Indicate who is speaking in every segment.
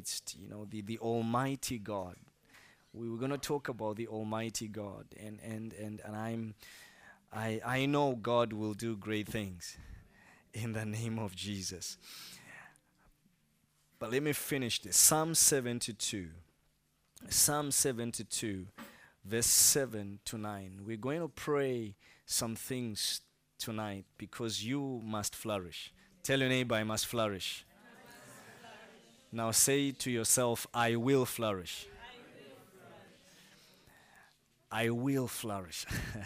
Speaker 1: midst, you know, the, the Almighty God. We were going to talk about the Almighty God, and, and, and, and I'm, I, I know God will do great things in the name of Jesus. But let me finish this. Psalm 72. Psalm 72, verse 7 to 9. We're going to pray some things tonight because you must flourish. Tell your neighbor, I must flourish. Now say to yourself, I will flourish. I will flourish.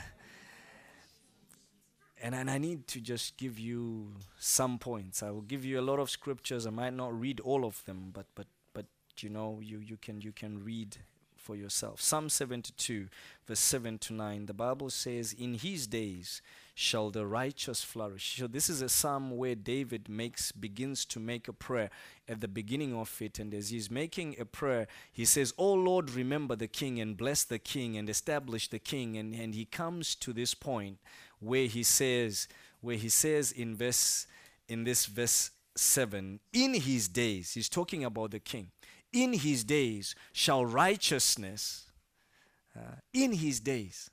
Speaker 1: and, and I need to just give you some points. I will give you a lot of scriptures. I might not read all of them, but but but you know you, you can you can read for yourself. Psalm 72, verse 7 to 9. The Bible says, In his days shall the righteous flourish. So this is a psalm where David makes begins to make a prayer at the beginning of it. And as he's making a prayer, he says, Oh Lord, remember the king and bless the king and establish the king. And, and he comes to this point where he says, where he says in verse in this verse 7, in his days, he's talking about the king in his days shall righteousness, uh, in his days.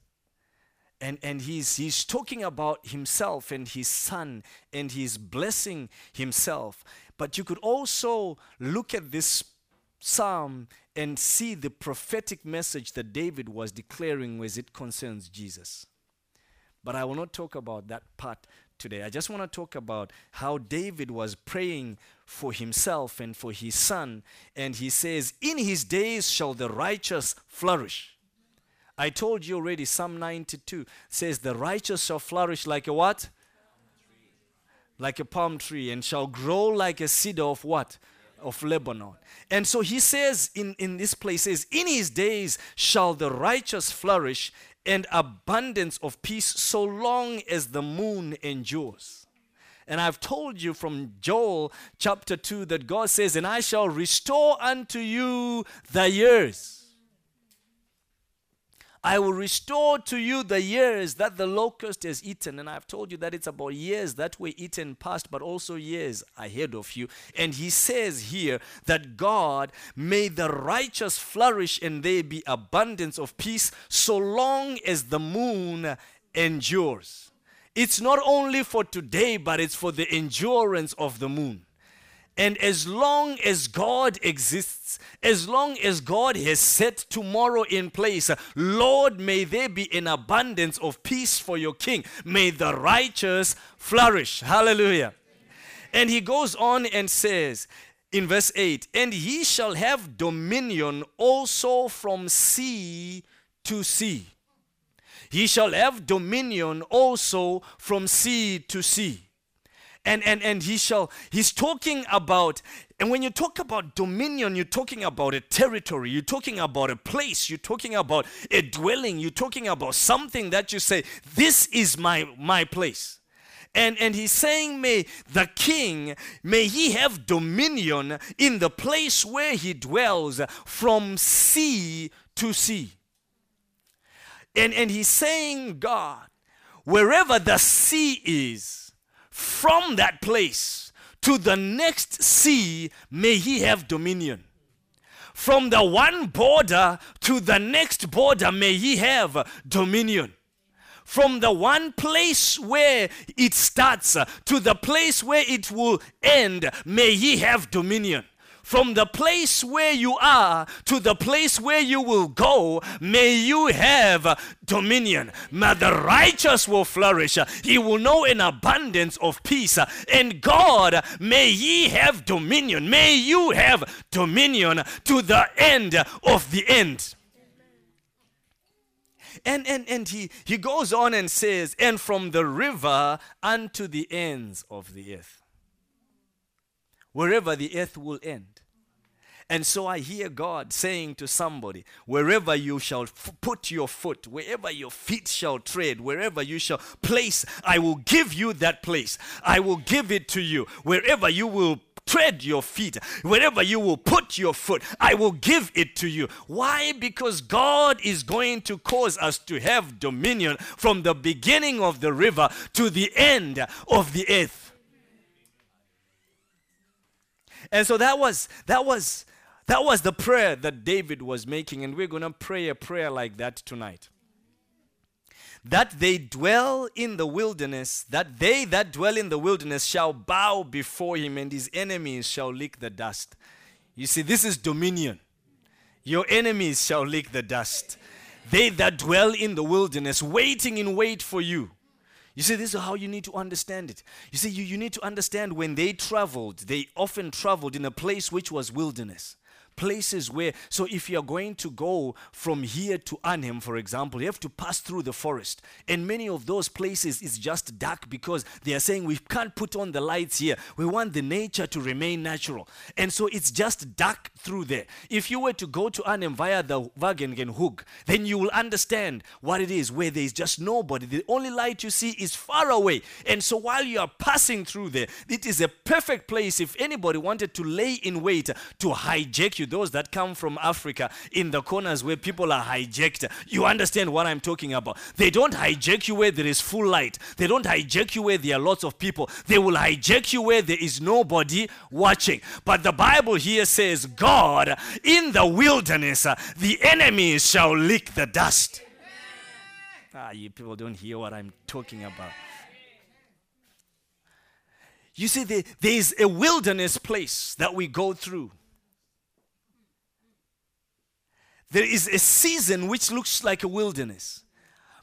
Speaker 1: And, and he's, he's talking about himself and his son, and he's blessing himself. But you could also look at this psalm and see the prophetic message that David was declaring as it concerns Jesus. But I will not talk about that part today. I just want to talk about how David was praying for himself and for his son. And he says, In his days shall the righteous flourish. I told you already, Psalm 92 says, The righteous shall flourish like a what? Like a palm tree, and shall grow like a cedar of what? Of Lebanon. And so he says in, in this place, says, In his days shall the righteous flourish, and abundance of peace so long as the moon endures. And I've told you from Joel chapter 2 that God says, And I shall restore unto you the years I will restore to you the years that the locust has eaten. And I've told you that it's about years that were eaten past, but also years ahead of you. And he says here that God may the righteous flourish and there be abundance of peace so long as the moon endures. It's not only for today, but it's for the endurance of the moon. And as long as God exists, as long as God has set tomorrow in place, Lord, may there be an abundance of peace for your king. May the righteous flourish. Hallelujah. And he goes on and says in verse 8, and he shall have dominion also from sea to sea. He shall have dominion also from sea to sea and and and he shall he's talking about and when you talk about dominion you're talking about a territory you're talking about a place you're talking about a dwelling you're talking about something that you say this is my my place. And and he's saying may the king may he have dominion in the place where he dwells from sea to sea. And and he's saying god wherever the sea is from that place to the next sea may he have dominion. From the one border to the next border may he have dominion. From the one place where it starts to the place where it will end, may he have dominion from the place where you are to the place where you will go, may you have dominion. May the righteous will flourish. He will know an abundance of peace. And God, may ye have dominion. May you have dominion to the end of the end. And, and, and he, he goes on and says, and from the river unto the ends of the earth. Wherever the earth will end. And so I hear God saying to somebody, wherever you shall f- put your foot, wherever your feet shall tread, wherever you shall place, I will give you that place. I will give it to you. Wherever you will tread your feet, wherever you will put your foot, I will give it to you. Why? Because God is going to cause us to have dominion from the beginning of the river to the end of the earth. And so that was that was That was the prayer that David was making, and we're going to pray a prayer like that tonight. That they dwell in the wilderness, that they that dwell in the wilderness shall bow before him, and his enemies shall lick the dust. You see, this is dominion. Your enemies shall lick the dust. They that dwell in the wilderness, waiting in wait for you. You see, this is how you need to understand it. You see, you, you need to understand when they traveled, they often traveled in a place which was wilderness places where, so if you're going to go from here to Arnhem, for example, you have to pass through the forest. And many of those places is just dark because they are saying we can't put on the lights here. We want the nature to remain natural. And so it's just dark through there. If you were to go to Arnhem via the Wagengenhoek, then you will understand what it is where there is just nobody. The only light you see is far away. And so while you are passing through there, it is a perfect place if anybody wanted to lay in wait to hijack you, those that come from Africa in the corners where people are hijacked. You understand what I'm talking about. They don't hijack you where there is full light. They don't hijack you where there are lots of people. They will hijack you where there is nobody watching. But the Bible here says, God, in the wilderness, the enemies shall lick the dust. Ah, you people don't hear what I'm talking about. You see, there is a wilderness place that we go through. There is a season which looks like a wilderness.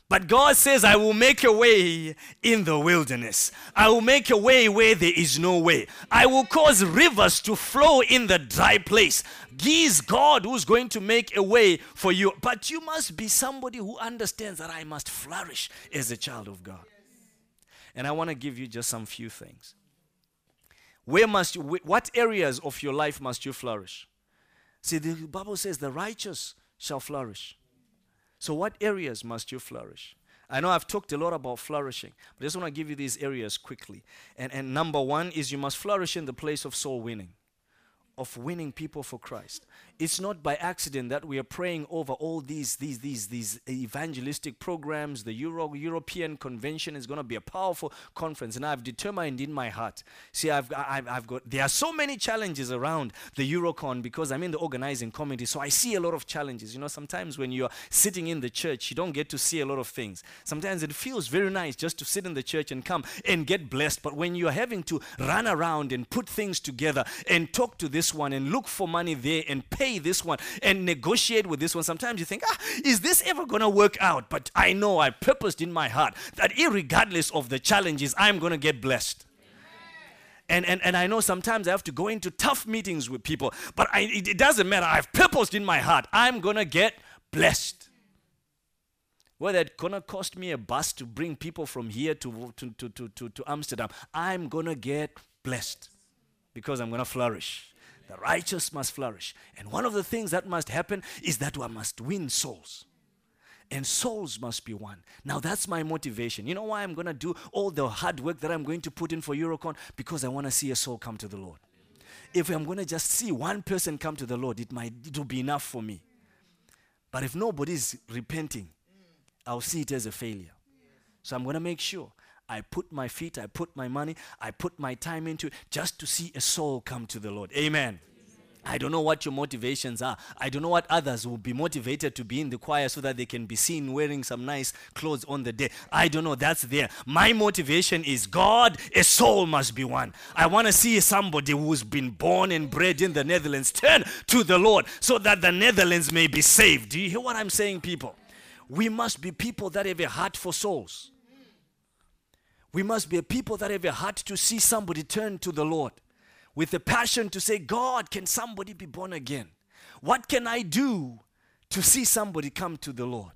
Speaker 1: But God says, I will make a way in the wilderness. I will make a way where there is no way. I will cause rivers to flow in the dry place. He is God who's going to make a way for you. But you must be somebody who understands that I must flourish as a child of God. And I want to give you just some few things. Where must you, what areas of your life must you flourish? See, the Bible says the righteous shall flourish. So, what areas must you flourish? I know I've talked a lot about flourishing, but I just want to give you these areas quickly. And, and number one is you must flourish in the place of soul winning, of winning people for Christ. It's not by accident that we are praying over all these these these these evangelistic programs. The Euro, European Convention is going to be a powerful conference, and I've determined in my heart. See, I've, I've I've got there are so many challenges around the Eurocon because I'm in the organizing committee, so I see a lot of challenges. You know, sometimes when you're sitting in the church, you don't get to see a lot of things. Sometimes it feels very nice just to sit in the church and come and get blessed, but when you're having to run around and put things together and talk to this one and look for money there and pay this one and negotiate with this one. Sometimes you think, ah, is this ever going to work out? But I know I purposed in my heart that regardless of the challenges, I'm going to get blessed. And, and, and I know sometimes I have to go into tough meetings with people, but I, it, it doesn't matter. I've purposed in my heart, I'm going to get blessed. Whether it's going to cost me a bus to bring people from here to, to, to, to, to, to Amsterdam, I'm going to get blessed because I'm going to flourish. The righteous must flourish. And one of the things that must happen is that one must win souls. And souls must be won. Now that's my motivation. You know why I'm going to do all the hard work that I'm going to put in for Eurocon? Because I want to see a soul come to the Lord. If I'm going to just see one person come to the Lord, it might it will be enough for me. But if nobody's repenting, I'll see it as a failure. So I'm going to make sure I put my feet, I put my money, I put my time into it just to see a soul come to the Lord. Amen. I don't know what your motivations are. I don't know what others will be motivated to be in the choir so that they can be seen wearing some nice clothes on the day. I don't know. That's there. My motivation is God, a soul must be one. I want to see somebody who's been born and bred in the Netherlands turn to the Lord so that the Netherlands may be saved. Do you hear what I'm saying, people? We must be people that have a heart for souls. We must be a people that have a heart to see somebody turn to the Lord with a passion to say, God, can somebody be born again? What can I do to see somebody come to the Lord?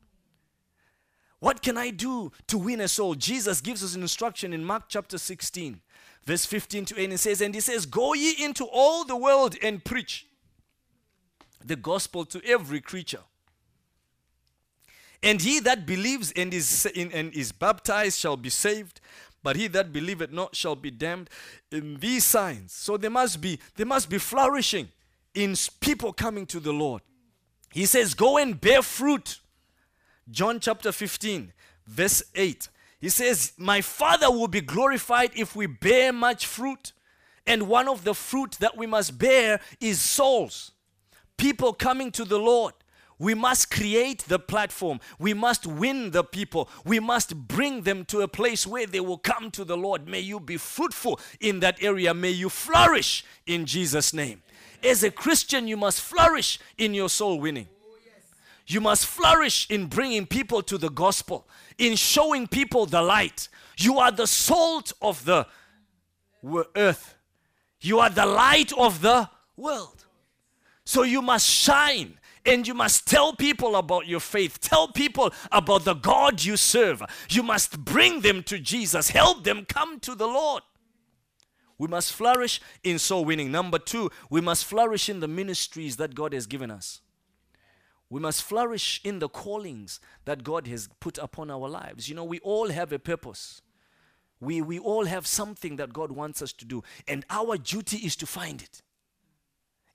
Speaker 1: What can I do to win a soul? Jesus gives us an instruction in Mark chapter 16, verse 15 to 18. It says, And he says, Go ye into all the world and preach the gospel to every creature. And he that believes and is, and is baptized shall be saved, but he that believeth not shall be damned. In these signs, so there must be there must be flourishing in people coming to the Lord. He says, "Go and bear fruit." John chapter 15, verse 8. He says, "My Father will be glorified if we bear much fruit." And one of the fruit that we must bear is souls people coming to the Lord, we must create the platform. We must win the people. We must bring them to a place where they will come to the Lord. May you be fruitful in that area. May you flourish in Jesus' name. As a Christian, you must flourish in your soul winning. You must flourish in bringing people to the gospel, in showing people the light. You are the salt of the earth, you are the light of the world. So you must shine and you must tell people about your faith. Tell people about the God you serve. You must bring them to Jesus. Help them come to the Lord. We must flourish in soul winning. Number two, we must flourish in the ministries that God has given us. We must flourish in the callings that God has put upon our lives. You know, we all have a purpose. We, we all have something that God wants us to do, and our duty is to find it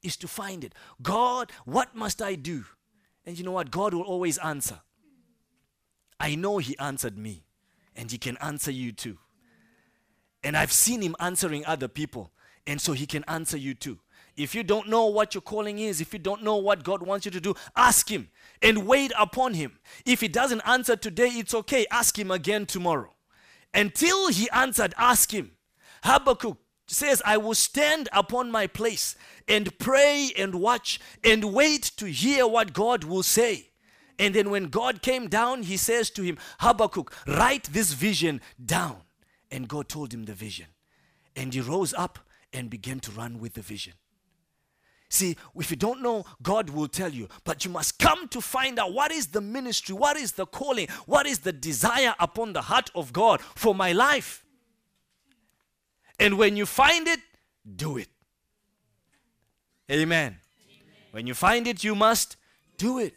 Speaker 1: is to find it. God, what must I do? And you know what? God will always answer. I know He answered me, and He can answer you too. And I've seen Him answering other people, and so He can answer you too. If you don't know what your calling is, if you don't know what God wants you to do, ask Him and wait upon Him. If He doesn't answer today, it's okay. Ask Him again tomorrow. Until He answered, ask Him. Habakkuk says, I will stand upon my place and pray and watch and wait to hear what God will say. And then when God came down, he says to him, Habakkuk, write this vision down. And God told him the vision. And he rose up and began to run with the vision. See, if you don't know, God will tell you, but you must come to find out what is the ministry, what is the calling, what is the desire upon the heart of God for my life. And when you find it, do it. Amen. Amen. When you find it, you must do it.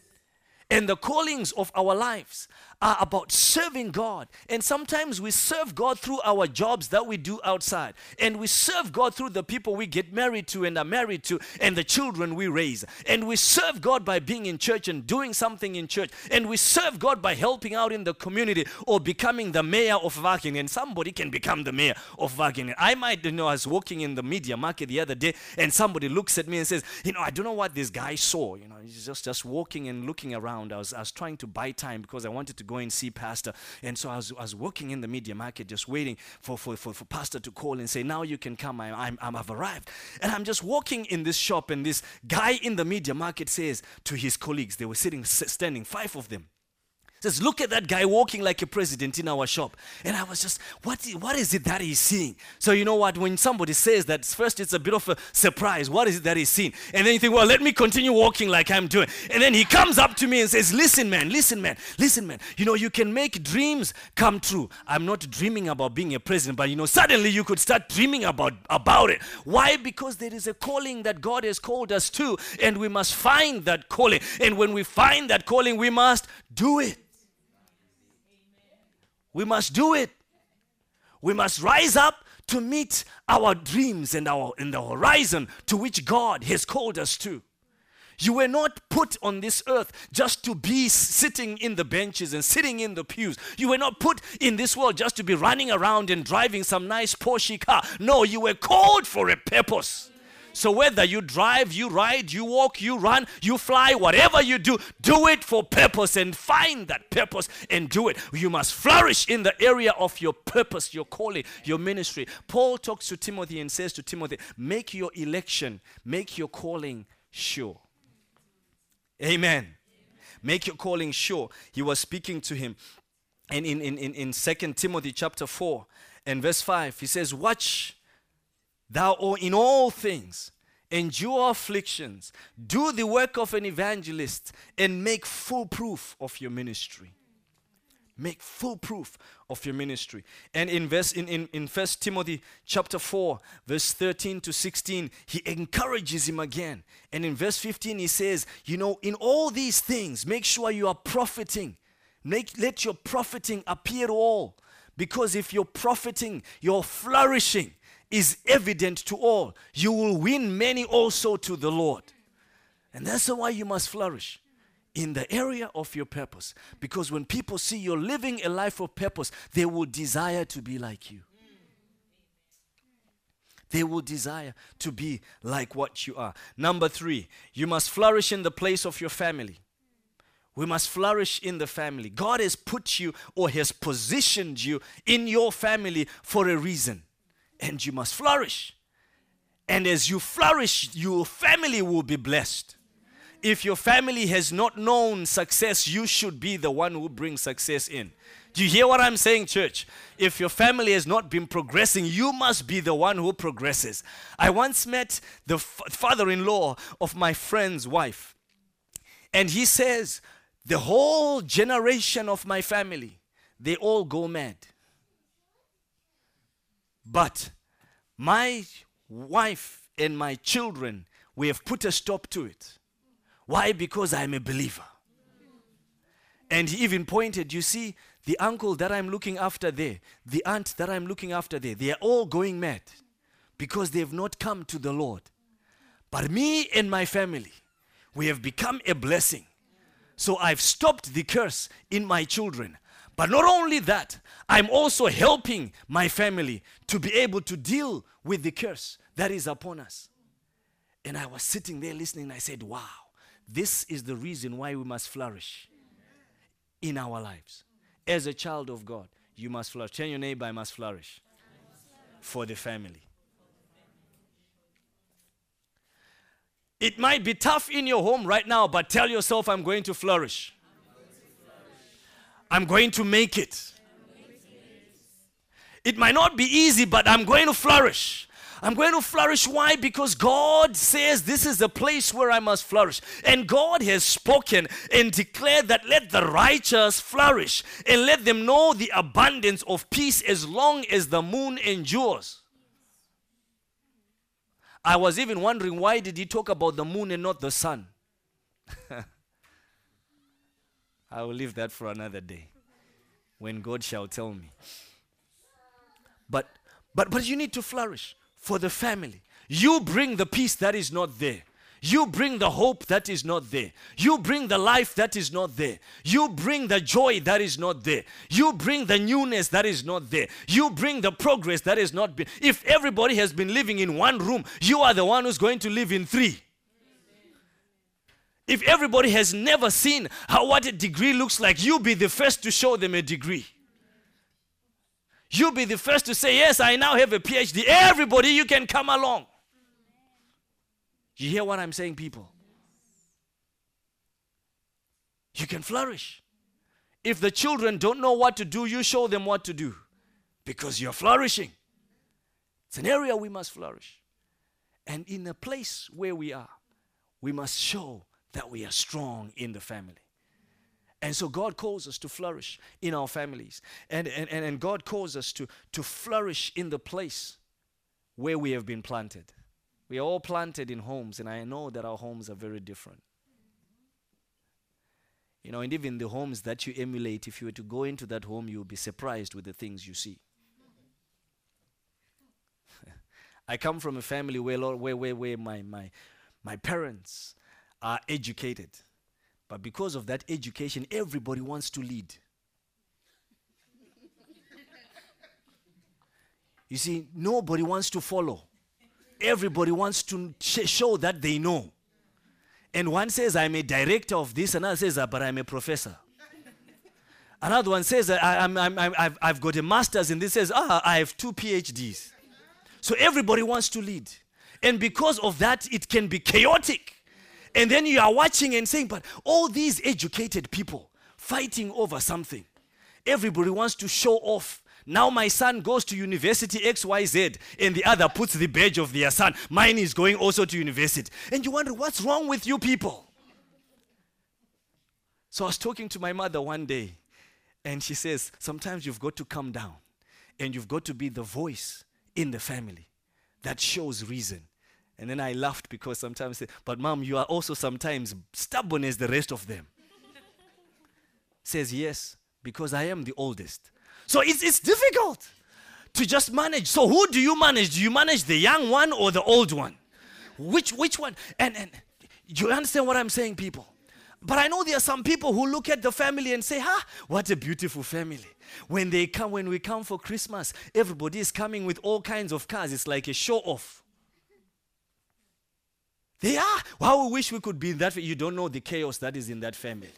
Speaker 1: And the callings of our lives are about serving God. And sometimes we serve God through our jobs that we do outside. And we serve God through the people we get married to and are married to and the children we raise. And we serve God by being in church and doing something in church. And we serve God by helping out in the community or becoming the mayor of Wageningen. And somebody can become the mayor of Wageningen. I might, you know, I was walking in the media market the other day and somebody looks at me and says, you know, I don't know what this guy saw. You know, he's just, just walking and looking around. I was, I was trying to buy time because I wanted to go and see Pastor. And so I was, I was in the media market, just waiting for, for, for, for Pastor to call and say, Now you can come. I, I'm, I'm, I've arrived. And I'm just walking in this shop, and this guy in the media market says to his colleagues, they were sitting, standing, five of them says, Look at that guy walking like a president in our shop. And I was just, what, what is it that he's seeing? So, you know what? When somebody says that, first it's a bit of a surprise. What is it that he's seeing? And then you think, Well, let me continue walking like I'm doing. And then he comes up to me and says, Listen, man, listen, man, listen, man. You know, you can make dreams come true. I'm not dreaming about being a president, but you know, suddenly you could start dreaming about, about it. Why? Because there is a calling that God has called us to, and we must find that calling. And when we find that calling, we must do it. We must do it. We must rise up to meet our dreams and our in the horizon to which God has called us to. You were not put on this earth just to be sitting in the benches and sitting in the pews. You were not put in this world just to be running around and driving some nice Porsche car. No, you were called for a purpose. So whether you drive, you ride, you walk, you run, you fly, whatever you do, do it for purpose and find that purpose and do it. You must flourish in the area of your purpose, your calling, your ministry. Paul talks to Timothy and says to Timothy, make your election, make your calling sure. Amen. Make your calling sure. He was speaking to him. And in, in, in, in 2 Timothy chapter 4 and verse 5, he says, Watch Thou in all things endure afflictions, do the work of an evangelist, and make full proof of your ministry. Make full proof of your ministry. And in verse in, in, in 1 Timothy chapter 4, verse 13 to 16, he encourages him again. And in verse 15, he says, You know, in all these things, make sure you are profiting. Make, let your profiting appear to all. Because if you're profiting, you're flourishing is evident to all, you will win many also to the Lord. And that's why you must flourish in the area of your purpose. Because when people see you're living a life of purpose, they will desire to be like you. they will desire to be like what you are. Number three, you must flourish in the place of your family. We must flourish in the family. God has put you or has positioned you in your family for a reason, and you must flourish. And as you flourish, your family will be blessed. If your family has not known success, you should be the one who brings success in. Do you hear what I'm saying, church? If your family has not been progressing, you must be the one who progresses. I once met the f- father in law of my friend's wife, and he says, The whole generation of my family, they all go mad. But my wife and my children, we have put a stop to it. Why? Because I'm a believer. And he even pointed, you see, the uncle that I'm looking after there, the aunt that I'm looking after there, they are all going mad because they have not come to the Lord. But me and my family, we have become a blessing. So I've stopped the curse in my children. But not only that, I'm also helping my family to be able to deal with the curse that is upon us. And I was sitting there listening, and I said, Wow, this is the reason why we must flourish in our lives as a child of God, you must flourish. Tell your neighbor, I must flourish for the family. It might be tough in your home right now, but tell yourself, I'm going to flourish. I'm going to make it. It might not be easy, but I'm going to flourish. I'm going to flourish. Why? Because God says this is the place where I must flourish. And God has spoken and declared that let the righteous flourish and let them know the abundance of peace as long as the moon endures. I was even wondering why did he talk about the moon and not the sun? I will leave that for another day when God shall tell me. But but but you need to flourish for the family. You bring the peace that is not there. You bring the hope that is not there. You bring the life that is not there. You bring the joy that is not there. You bring the newness that is not there. You bring the progress that is not been. If everybody has been living in one room, you are the one who's going to live in three. If everybody has never seen how what a degree looks like, you be the first to show them a degree. You be the first to say, Yes, I now have a PhD. Everybody, you can come along. You hear what I'm saying, people? You can flourish. If the children don't know what to do, you show them what to do because you're flourishing. It's an area we must flourish. And in a place where we are, we must show that we are strong in the family. And so God calls us to flourish in our families. And, and, and God calls us to, to flourish in the place where we have been planted. We are all planted in homes, and I know that our homes are very different. You know, and even the homes that you emulate, if you were to go into that home, you'll be surprised with the things you see. I come from a family where, where, where, where my, my, my parents are educated. But because of that education, everybody wants to lead. you see, nobody wants to follow. Everybody wants to sh- show that they know. And one says, I'm a director of this, another says, ah, but I'm a professor. Another one says, I, I've got a master's in this, says, ah, I have two PhDs. So everybody wants to lead. And because of that, it can be chaotic. And then you are watching and saying, but all these educated people fighting over something. Everybody wants to show off. Now my son goes to university XYZ and the other puts the badge of their son. Mine is going also to university. And you wonder, what's wrong with you people? So I was talking to my mother one day and she says, sometimes you've got to come down and you've got to be the voice in the family that shows reason and then I laughed because sometimes, but mom, you are also sometimes stubborn as the rest of them. Says, yes, because I am the oldest. So it's, it's difficult to just manage. So who do you manage? Do you manage the young one or the old one? Which, which one? And, and you understand what I'm saying, people? But I know there are some people who look at the family and say, "Ha, what a beautiful family." When they come, when we come for Christmas, everybody is coming with all kinds of cars. It's like a show off. They are. How we wish we could be in that. You don't know the chaos that is in that family.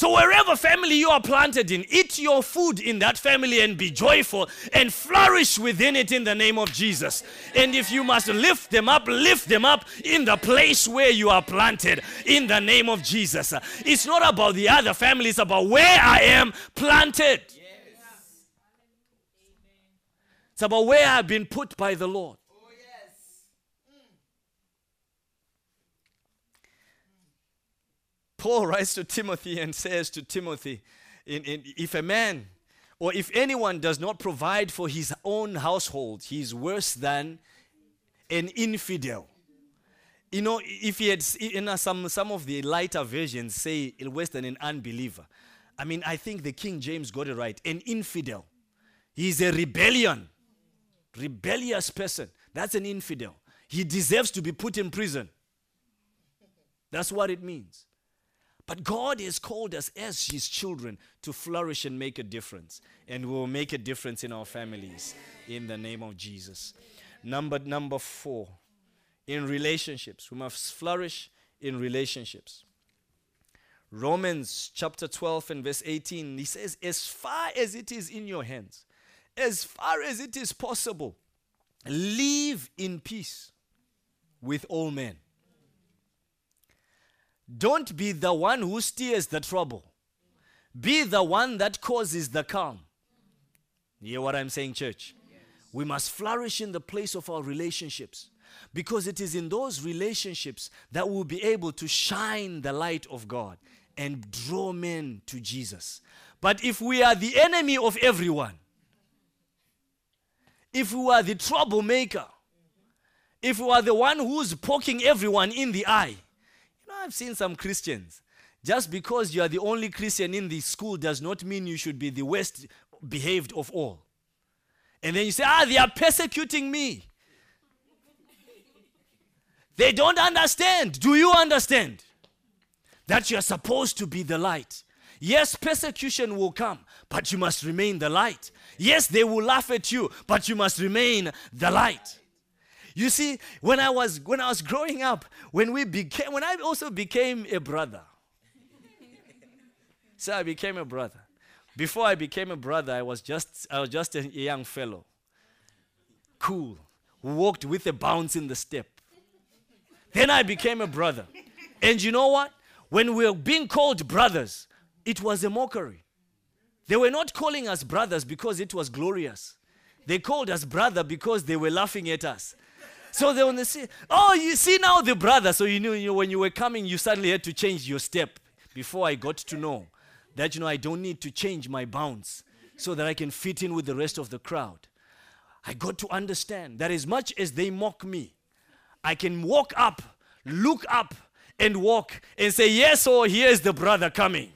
Speaker 1: So, wherever family you are planted in, eat your food in that family and be joyful and flourish within it in the name of Jesus. And if you must lift them up, lift them up in the place where you are planted in the name of Jesus. It's not about the other family, it's about where I am planted. Yes. It's about where I've been put by the Lord. Paul writes to Timothy and says to Timothy, in, in, if a man or if anyone does not provide for his own household, he's worse than an infidel. You know, if he had, know, some, some of the lighter versions say worse than an unbeliever. I mean, I think the King James got it right. An infidel. He's a rebellion, rebellious person. That's an infidel. He deserves to be put in prison. That's what it means. But God has called us as His children to flourish and make a difference. And we will make a difference in our families in the name of Jesus. Number, number four, in relationships. We must flourish in relationships. Romans chapter 12 and verse 18, he says, As far as it is in your hands, as far as it is possible, live in peace with all men. Don't be the one who steers the trouble. Be the one that causes the calm. You hear what I'm saying, church? We must flourish in the place of our relationships because it is in those relationships that we'll be able to shine the light of God and draw men to Jesus. But if we are the enemy of everyone, if we are the troublemaker, if we are the one who's poking everyone in the eye, I've seen some Christians. Just because you are the only Christian in the school does not mean you should be the worst behaved of all. And then you say, ah, they are persecuting me. They don't understand. Do you understand? That you are supposed to be the light. Yes, persecution will come, but you must remain the light. Yes, they will laugh at you, but you must remain the light. You see, when I was when I was growing up, when we became when I also became a brother. so I became a brother. Before I became a brother, I was just I was just a young fellow. Cool. Who walked with a bounce in the step. Then I became a brother. And you know what? When we were being called brothers, it was a mockery. They were not calling us brothers because it was glorious. They called us brother because they were laughing at us. So they want to see, oh, you see now the brother. So you knew, you when you were coming, you suddenly had to change your step. Before I got to know that, you know, I don't need to change my bounds so that I can fit in with the rest of the crowd. I got to understand that as much as they mock me, I can walk up, look up, and walk and say, Yes, oh, here's the brother coming.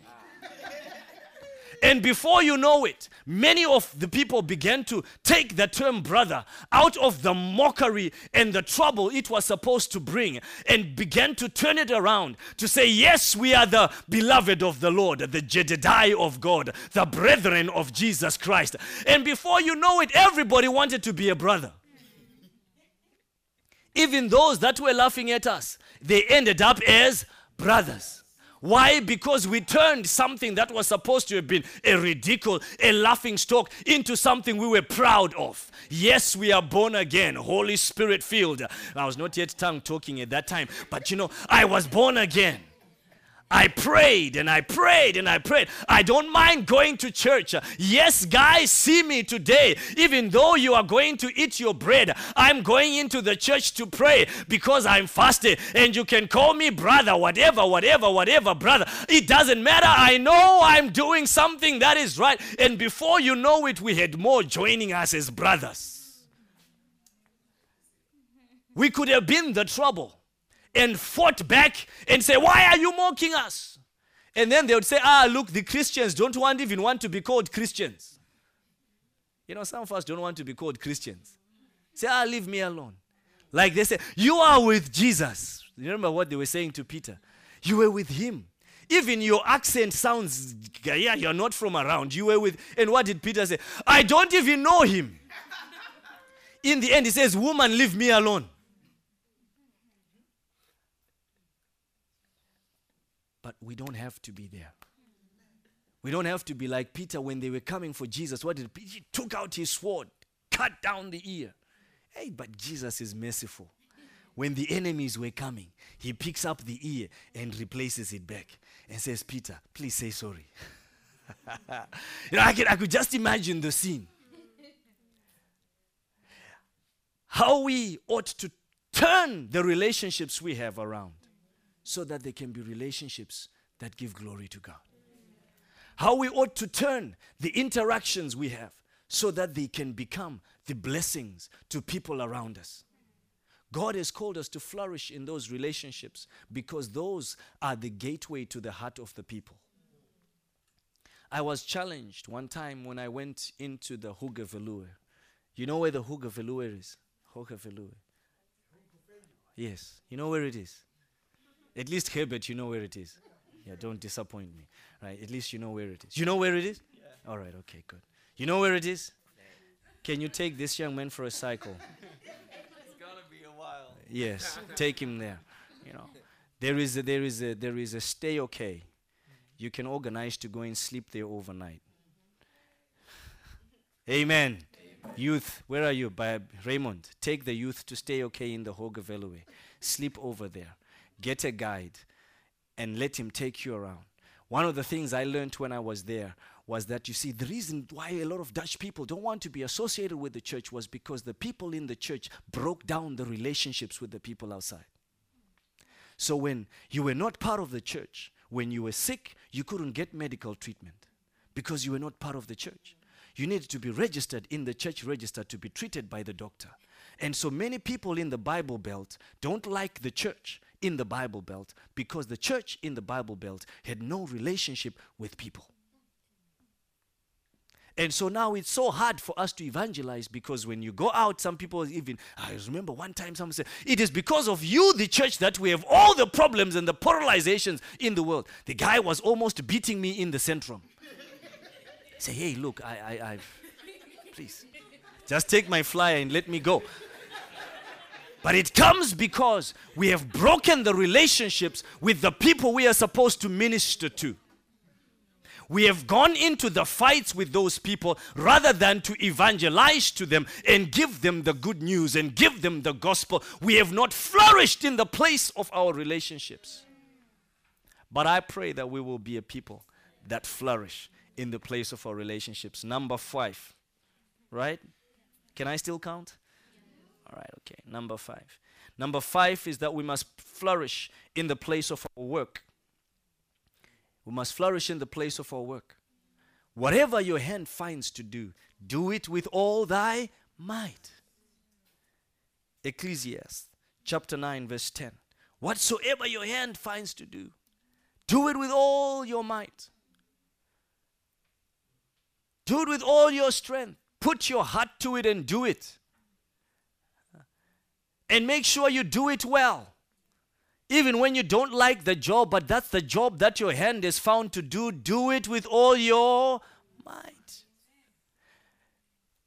Speaker 1: And before you know it, many of the people began to take the term brother out of the mockery and the trouble it was supposed to bring and began to turn it around to say, Yes, we are the beloved of the Lord, the Jedediah of God, the brethren of Jesus Christ. And before you know it, everybody wanted to be a brother. Even those that were laughing at us, they ended up as brothers. Why? Because we turned something that was supposed to have been a ridicule, a laughing stock, into something we were proud of. Yes, we are born again, Holy Spirit filled. I was not yet tongue talking at that time, but you know, I was born again. I prayed and I prayed and I prayed. I don't mind going to church. Yes, guys, see me today. Even though you are going to eat your bread, I'm going into the church to pray because I'm fasting. And you can call me brother, whatever, whatever, whatever, brother. It doesn't matter. I know I'm doing something that is right. And before you know it, we had more joining us as brothers. We could have been the trouble and fought back and say, Why are you mocking us? And then they would say, Ah, look, the Christians don't want even want to be called Christians. You know, some of us don't want to be called Christians. Say, Ah, leave me alone. Like they say, You are with Jesus. You remember what they were saying to Peter? You were with him. Even your accent sounds, yeah, you're not from around. You were with, and what did Peter say? I don't even know him. In the end, he says, Woman, leave me alone. We don't have to be there. We don't have to be like Peter when they were coming for Jesus. What did he took out his sword, cut down the ear. Hey, but Jesus is merciful. When the enemies were coming, he picks up the ear and replaces it back and says, Peter, please say sorry. you know, I, could, I could just imagine the scene. How we ought to turn the relationships we have around so that they can be relationships that give glory to God. How we ought to turn the interactions we have so that they can become the blessings to people around us. God has called us to flourish in those relationships because those are the gateway to the heart of the people. I was challenged one time when I went into the Hoge Veluwe. You know where the Hoge Veluwe is? Hoge Veluwe. Yes. You know where it is? At least Herbert, you know where it is. Yeah, don't disappoint me. Right? At least you know where it is. You know where it is? Yeah. All right, okay, good. You know where it is? Can you take this young man for a cycle? It's gonna be a while. Yes, take him there. You know, there is a, there is a, there is a stay okay. You can organize to go and sleep there overnight. Amen. Amen. Youth, where are you? By Raymond, take the youth to stay okay in the Hoge Veluwe. Sleep over there. Get a guide and let him take you around. One of the things I learned when I was there was that you see, the reason why a lot of Dutch people don't want to be associated with the church was because the people in the church broke down the relationships with the people outside. So when you were not part of the church, when you were sick, you couldn't get medical treatment because you were not part of the church. You needed to be registered in the church register to be treated by the doctor. And so many people in the Bible Belt don't like the church in the Bible Belt because the church in the Bible Belt had no relationship with people. And so now it's so hard for us to evangelize because when you go out, some people even, I remember one time someone said, It is because of you, the church, that we have all the problems and the polarizations in the world. The guy was almost beating me in the centrum. Say, hey, look, I, I, I, please, just take my flyer and let me go. But it comes because we have broken the relationships with the people we are supposed to minister to. We have gone into the fights with those people rather than to evangelize to them and give them the good news and give them the gospel. We have not flourished in the place of our relationships. But I pray that we will be a people that flourish in the place of our relationships. Number five, right? Can I still count? All right, okay. Number five. Number five is that we must flourish in the place of our work. We must flourish in the place of our work. Whatever your hand finds to do, do it with all thy might. Ecclesiastes chapter 9, verse 10. Whatsoever your hand finds to do, do it with all your might. Do it with all your strength. Put your heart to it and do it. And make sure you do it well. Even when you don't like the job, but that's the job that your hand is found to do, do it with all your might.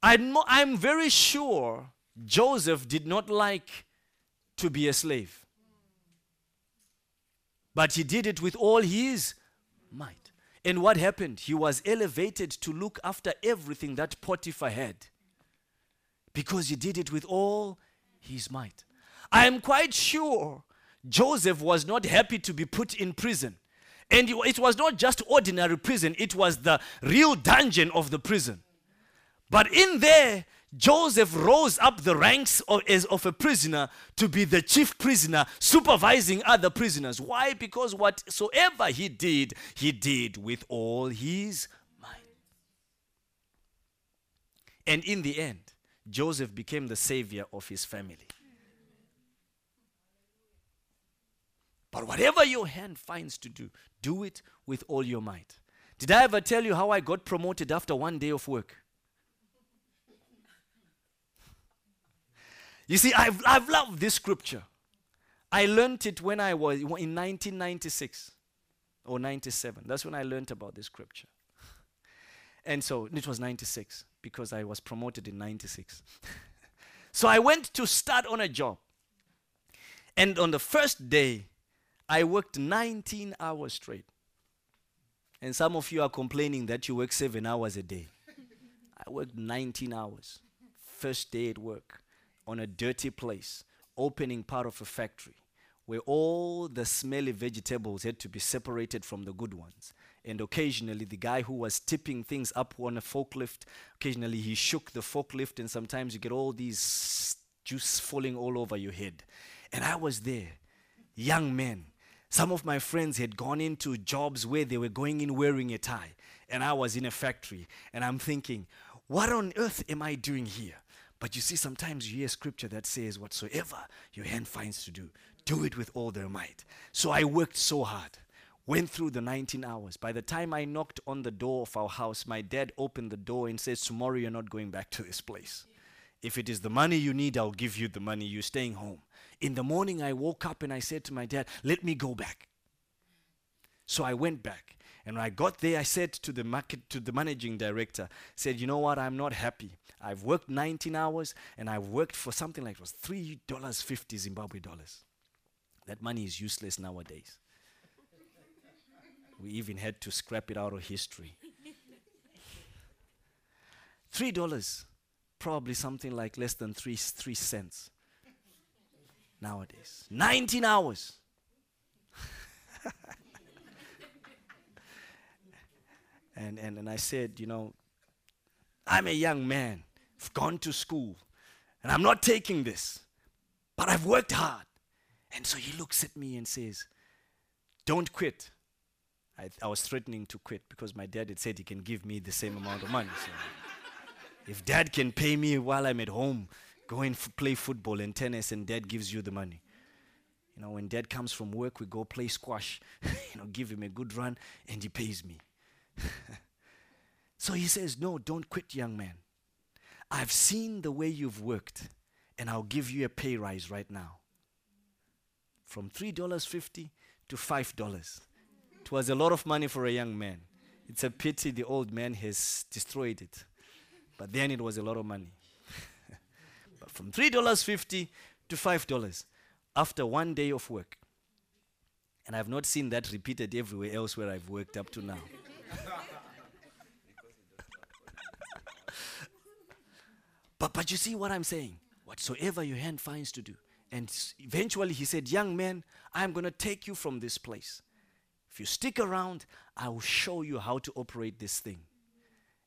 Speaker 1: I'm, I'm very sure Joseph did not like to be a slave, but he did it with all his might. And what happened? He was elevated to look after everything that Potiphar had because he did it with all his might. I am quite sure Joseph was not happy to be put in prison. And it was not just ordinary prison, it was the real dungeon of the prison. But in there, Joseph rose up the ranks of, as of a prisoner to be the chief prisoner, supervising other prisoners. Why? Because whatsoever he did, he did with all his might. And in the end, Joseph became the savior of his family. But whatever your hand finds to do, do it with all your might. Did I ever tell you how I got promoted after one day of work? You see, I've, I've loved this scripture. I learned it when I was in 1996 or 97. That's when I learned about this scripture. And so it was 96 because I was promoted in 96. so I went to start on a job. And on the first day, I worked 19 hours straight. And some of you are complaining that you work seven hours a day. I worked 19 hours. First day at work on a dirty place, opening part of a factory where all the smelly vegetables had to be separated from the good ones. And occasionally, the guy who was tipping things up on a forklift, occasionally he shook the forklift, and sometimes you get all these juice falling all over your head. And I was there, young man. Some of my friends had gone into jobs where they were going in wearing a tie, and I was in a factory. And I'm thinking, what on earth am I doing here? But you see, sometimes you hear scripture that says, Whatsoever your hand finds to do, do it with all their might. So I worked so hard, went through the 19 hours. By the time I knocked on the door of our house, my dad opened the door and says, Tomorrow you're not going back to this place. If it is the money you need, I'll give you the money. You're staying home. In the morning, I woke up and I said to my dad, Let me go back. So I went back. And when I got there, I said to the market, to the managing director, said, you know what, I'm not happy. I've worked 19 hours and I've worked for something like it was $3.50 Zimbabwe dollars. That money is useless nowadays. We even had to scrap it out of history. Three dollars, probably something like less than three, three cents nowadays. 19 hours. and, and, and I said, you know, I'm a young man, I've gone to school, and I'm not taking this, but I've worked hard. And so he looks at me and says, Don't quit. I, I was threatening to quit because my dad had said he can give me the same amount of money. So if dad can pay me while I'm at home, go and f- play football and tennis, and dad gives you the money. You know, when dad comes from work, we go play squash, you know, give him a good run, and he pays me. so he says, No, don't quit, young man. I've seen the way you've worked, and I'll give you a pay rise right now from $3.50 to $5. It was a lot of money for a young man. It's a pity the old man has destroyed it. But then it was a lot of money. but from $3.50 to $5 after one day of work. And I've not seen that repeated everywhere else where I've worked up to now. but, but you see what I'm saying? Whatsoever your hand finds to do, and eventually he said, Young man, I'm going to take you from this place. If you stick around, I will show you how to operate this thing.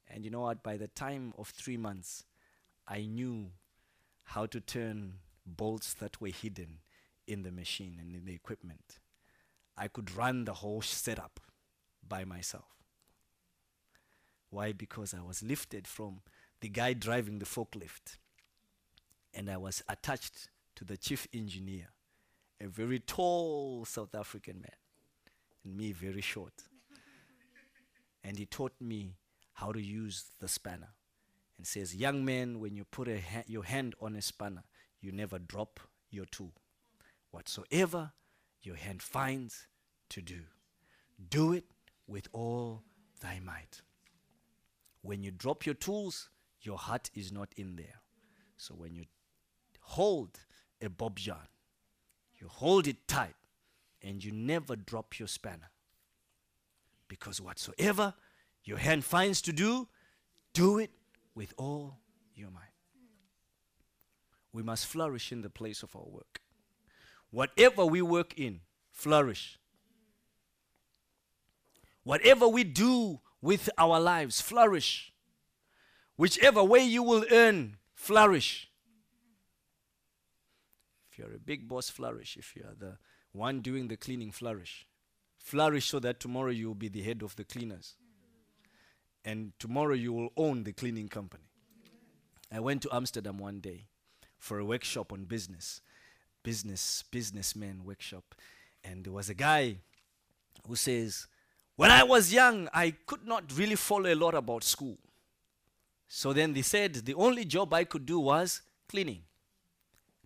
Speaker 1: And you know what? By the time of three months, I knew how to turn bolts that were hidden in the machine and in the equipment. I could run the whole setup by myself. Why? Because I was lifted from the guy driving the forklift and I was attached to the chief engineer, a very tall South African man, and me very short. and he taught me how to use the spanner and says, Young man, when you put ha- your hand on a spanner, you never drop your tool. Whatsoever your hand finds to do, do it with all thy might. When you drop your tools, your heart is not in there. So when you hold a bob yarn. You hold it tight and you never drop your spanner. Because whatsoever your hand finds to do, do it with all your might. We must flourish in the place of our work. Whatever we work in, flourish. Whatever we do with our lives, flourish. Whichever way you will earn, flourish If you're a big boss, flourish. If you are the one doing the cleaning, flourish. Flourish so that tomorrow you will be the head of the cleaners. And tomorrow you will own the cleaning company. I went to Amsterdam one day for a workshop on business, business, businessman workshop. And there was a guy who says, When I was young, I could not really follow a lot about school. So then they said the only job I could do was cleaning.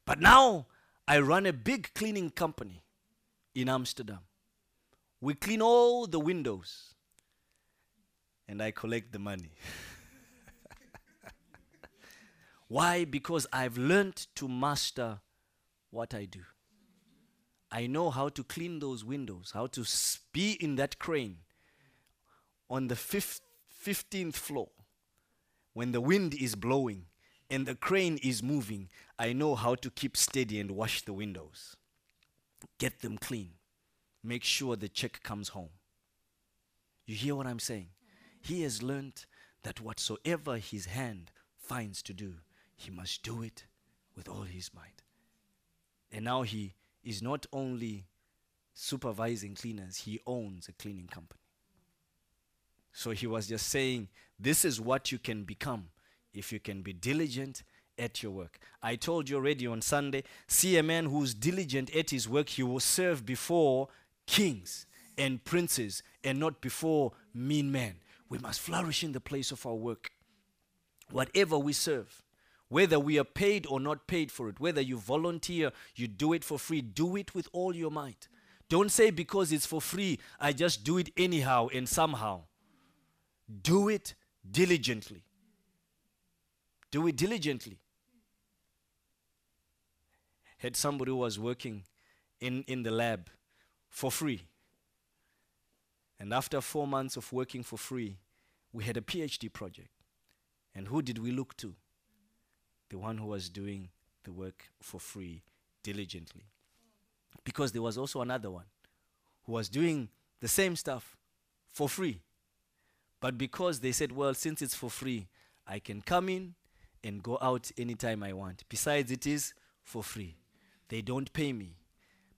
Speaker 1: But now I run a big cleaning company in Amsterdam. We clean all the windows and I collect the money. Why? Because I've learned to master what I do. I know how to clean those windows, how to be in that crane on the fifth, 15th floor when the wind is blowing and the crane is moving. I know how to keep steady and wash the windows, get them clean, make sure the check comes home. You hear what I'm saying? He has learned that whatsoever his hand finds to do, he must do it with all his might. And now he is not only supervising cleaners, he owns a cleaning company. So he was just saying, This is what you can become if you can be diligent at your work. I told you already on Sunday see a man who's diligent at his work, he will serve before kings and princes and not before mean men. We must flourish in the place of our work. Whatever we serve, whether we are paid or not paid for it, whether you volunteer, you do it for free, do it with all your might. Don't say because it's for free, I just do it anyhow and somehow. Do it diligently. Do it diligently. Had somebody who was working in, in the lab for free. And after four months of working for free, we had a PhD project. And who did we look to? The one who was doing the work for free diligently. Because there was also another one who was doing the same stuff for free. But because they said, well, since it's for free, I can come in and go out anytime I want. Besides, it is for free. They don't pay me.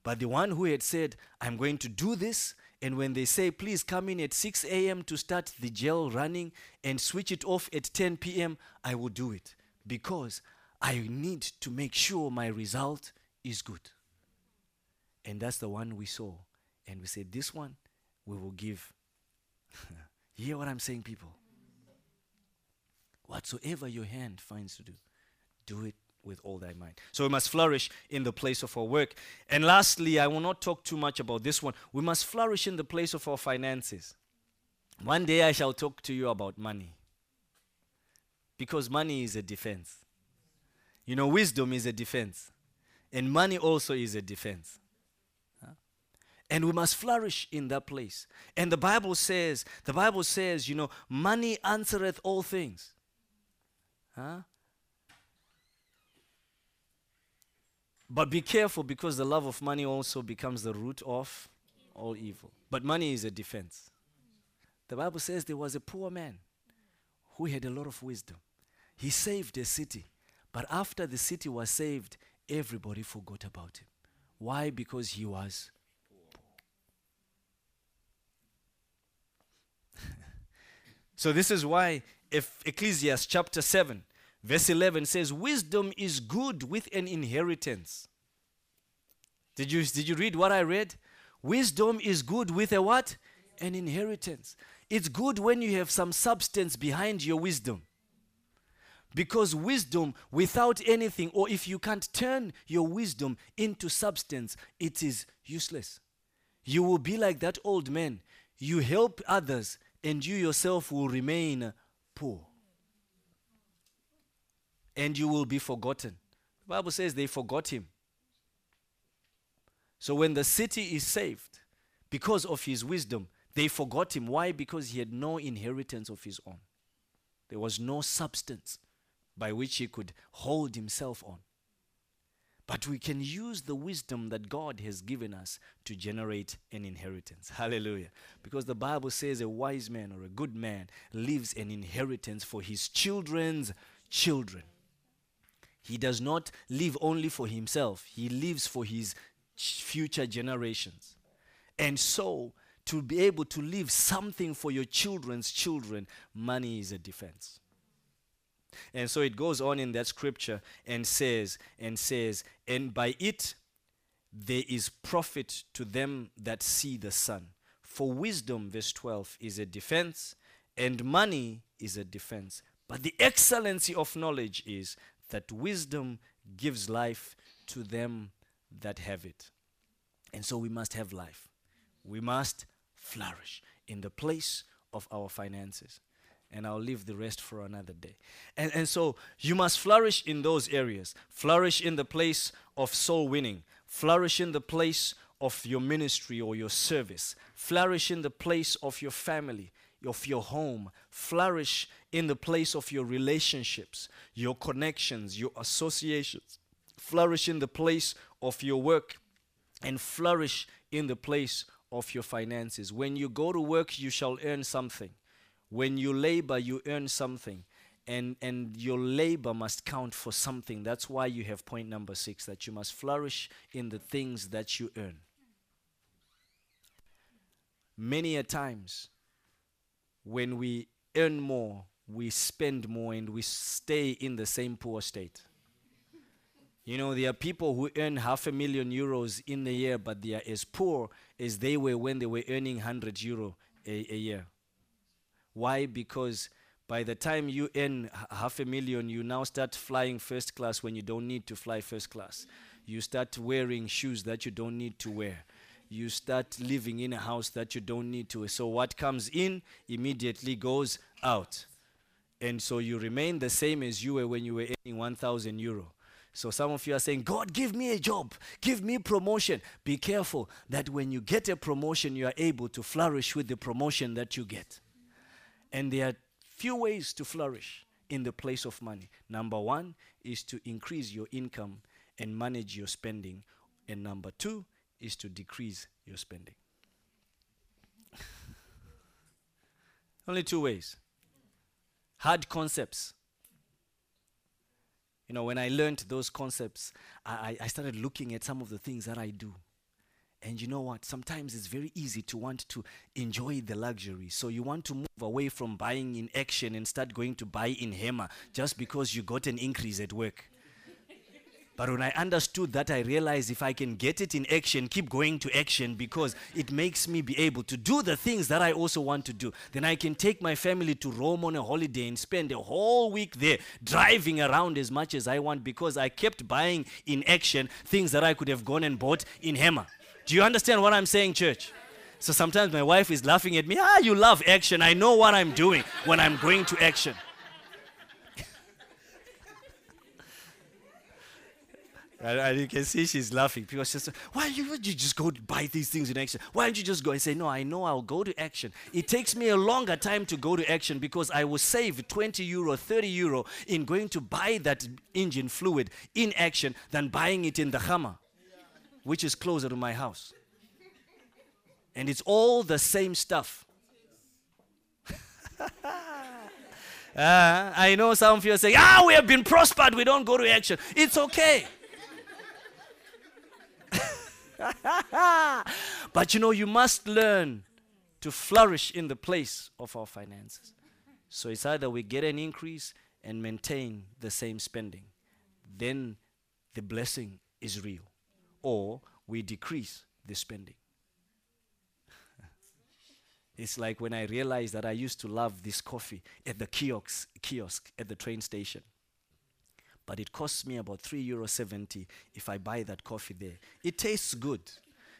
Speaker 1: But the one who had said, I'm going to do this, and when they say, please come in at 6 a.m. to start the gel running and switch it off at 10 p.m., I will do it because I need to make sure my result is good. And that's the one we saw. And we said, this one we will give. you hear what I'm saying, people? Whatsoever your hand finds to do, do it with all thy might. So we must flourish in the place of our work. And lastly, I will not talk too much about this one. We must flourish in the place of our finances. One day I shall talk to you about money. Because money is a defense. You know, wisdom is a defense. And money also is a defense. And we must flourish in that place. And the Bible says, the Bible says, you know, money answereth all things. Huh? But be careful because the love of money also becomes the root of all evil. But money is a defense. The Bible says there was a poor man who had a lot of wisdom. He saved a city. But after the city was saved, everybody forgot about him. Why? Because he was poor. so this is why if Ecclesiastes chapter 7 Verse 11 says, Wisdom is good with an inheritance. Did you, did you read what I read? Wisdom is good with a what? An inheritance. It's good when you have some substance behind your wisdom. Because wisdom without anything, or if you can't turn your wisdom into substance, it is useless. You will be like that old man. You help others, and you yourself will remain poor and you will be forgotten. The Bible says they forgot him. So when the city is saved, because of his wisdom, they forgot him. Why? Because he had no inheritance of his own. There was no substance by which he could hold himself on. But we can use the wisdom that God has given us to generate an inheritance. Hallelujah. Because the Bible says a wise man or a good man leaves an inheritance for his children's children. He does not live only for himself, he lives for his future generations. And so, to be able to leave something for your children's children, money is a defense. And so it goes on in that scripture and says, and says, and by it there is profit to them that see the sun. For wisdom, verse 12, is a defense, and money is a defense. But the excellency of knowledge is that wisdom gives life to them that have it. And so we must have life. We must flourish in the place of our finances. And I'll leave the rest for another day. And, and so you must flourish in those areas. Flourish in the place of soul winning. Flourish in the place of your ministry or your service. Flourish in the place of your family, of your home. Flourish in the place of your relationships, your connections, your associations. Flourish in the place of your work and flourish in the place of your finances. When you go to work, you shall earn something. When you labor, you earn something. And, and your labor must count for something. That's why you have point number six that you must flourish in the things that you earn. Many a times, when we earn more, we spend more and we stay in the same poor state. You know, there are people who earn half a million euros in a year, but they are as poor as they were when they were earning 100 euro a, a year. Why? Because by the time you earn half a million, you now start flying first class when you don't need to fly first class. You start wearing shoes that you don't need to wear. You start living in a house that you don't need to. So what comes in immediately goes out. And so you remain the same as you were when you were earning 1,000 euro. So some of you are saying, God, give me a job, give me promotion. Be careful that when you get a promotion, you are able to flourish with the promotion that you get. And there are few ways to flourish in the place of money. Number one is to increase your income and manage your spending. And number two is to decrease your spending. Only two ways. Hard concepts. You know, when I learned those concepts, I, I started looking at some of the things that I do. And you know what? Sometimes it's very easy to want to enjoy the luxury. So you want to move away from buying in action and start going to buy in Hema just because you got an increase at work. But when I understood that, I realized if I can get it in action, keep going to action because it makes me be able to do the things that I also want to do. Then I can take my family to Rome on a holiday and spend a whole week there driving around as much as I want because I kept buying in action things that I could have gone and bought in Hema. Do you understand what I'm saying, church? So sometimes my wife is laughing at me. Ah, you love action. I know what I'm doing when I'm going to action. And, and, you can see she's laughing because she's why you, you just go buy these things in action? Why don't you just go and say, No, I know I'll go to action. It takes me a longer time to go to action because I will save 20 euro, 30 euro in going to buy that engine fluid in action than buying it in the Hema, which is closer to my house. And it's all the same stuff. Uh, I know some of you are saying, ah, we have been prospered, we don't go to action. It's okay. but you know, you must learn to flourish in the place of our finances. So it's either we get an increase and maintain the same spending, then the blessing is real, or we decrease the spending. it's like when I realized that I used to love this coffee at the kiosk, kiosk at the train station but it costs me about 3 euro 70 if I buy that coffee there. It tastes good.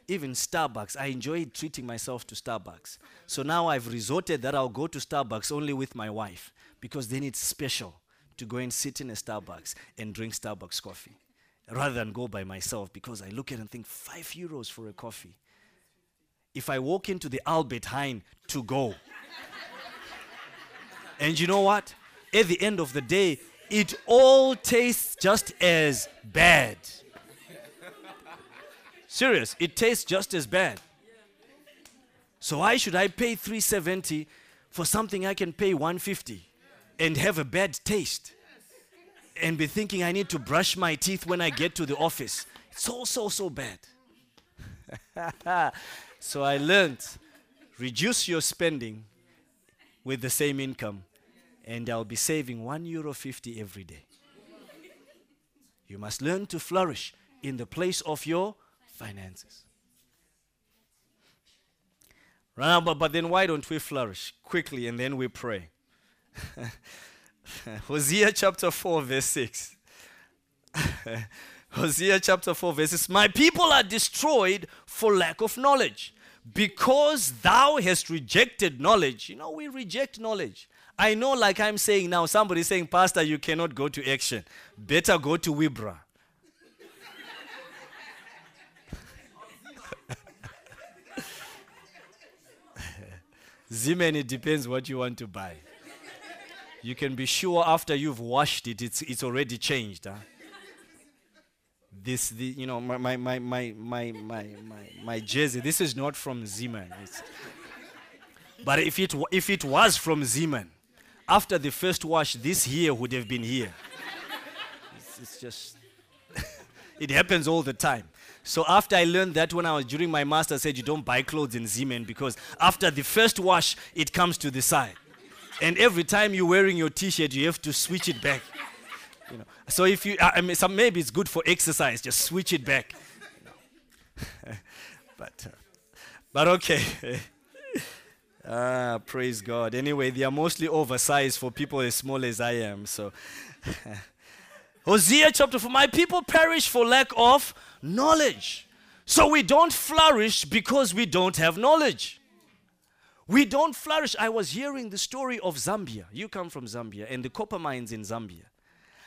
Speaker 1: Even Starbucks, I enjoy treating myself to Starbucks. So now I've resorted that I'll go to Starbucks only with my wife because then it's special to go and sit in a Starbucks and drink Starbucks coffee rather than go by myself because I look at it and think 5 euros for a coffee. If I walk into the Albert Heijn to go, and you know what? At the end of the day, it all tastes just as bad. Serious, it tastes just as bad. So why should I pay 370 for something I can pay 150 and have a bad taste? And be thinking I need to brush my teeth when I get to the office. It's so so so bad. so I learned reduce your spending with the same income and I'll be saving 1 euro 50 every day. You must learn to flourish in the place of your finances. Right, but, but then why don't we flourish quickly and then we pray? Hosea chapter 4, verse 6. Hosea chapter 4, verses My people are destroyed for lack of knowledge. Because thou hast rejected knowledge. You know, we reject knowledge. I know, like I'm saying now, somebody saying, Pastor, you cannot go to action. Better go to Wibra. Zeeman, it depends what you want to buy. You can be sure after you've washed it, it's, it's already changed. Huh? This, the, you know, my, my, my, my, my, my, my jersey, this is not from Zeeman. But if it, if it was from Zeeman, after the first wash, this here would have been here. It's, it's just, it happens all the time. So after I learned that when I was during my master, I said you don't buy clothes in Zeeman because after the first wash, it comes to the side. And every time you're wearing your t-shirt, you have to switch it back. You know. So if you, I mean, some, maybe it's good for exercise, just switch it back. but, uh, but okay. ah, praise God. Anyway, they are mostly oversized for people as small as I am. So, Hosea chapter 4 My people perish for lack of knowledge. So we don't flourish because we don't have knowledge. We don't flourish. I was hearing the story of Zambia. You come from Zambia and the copper mines in Zambia.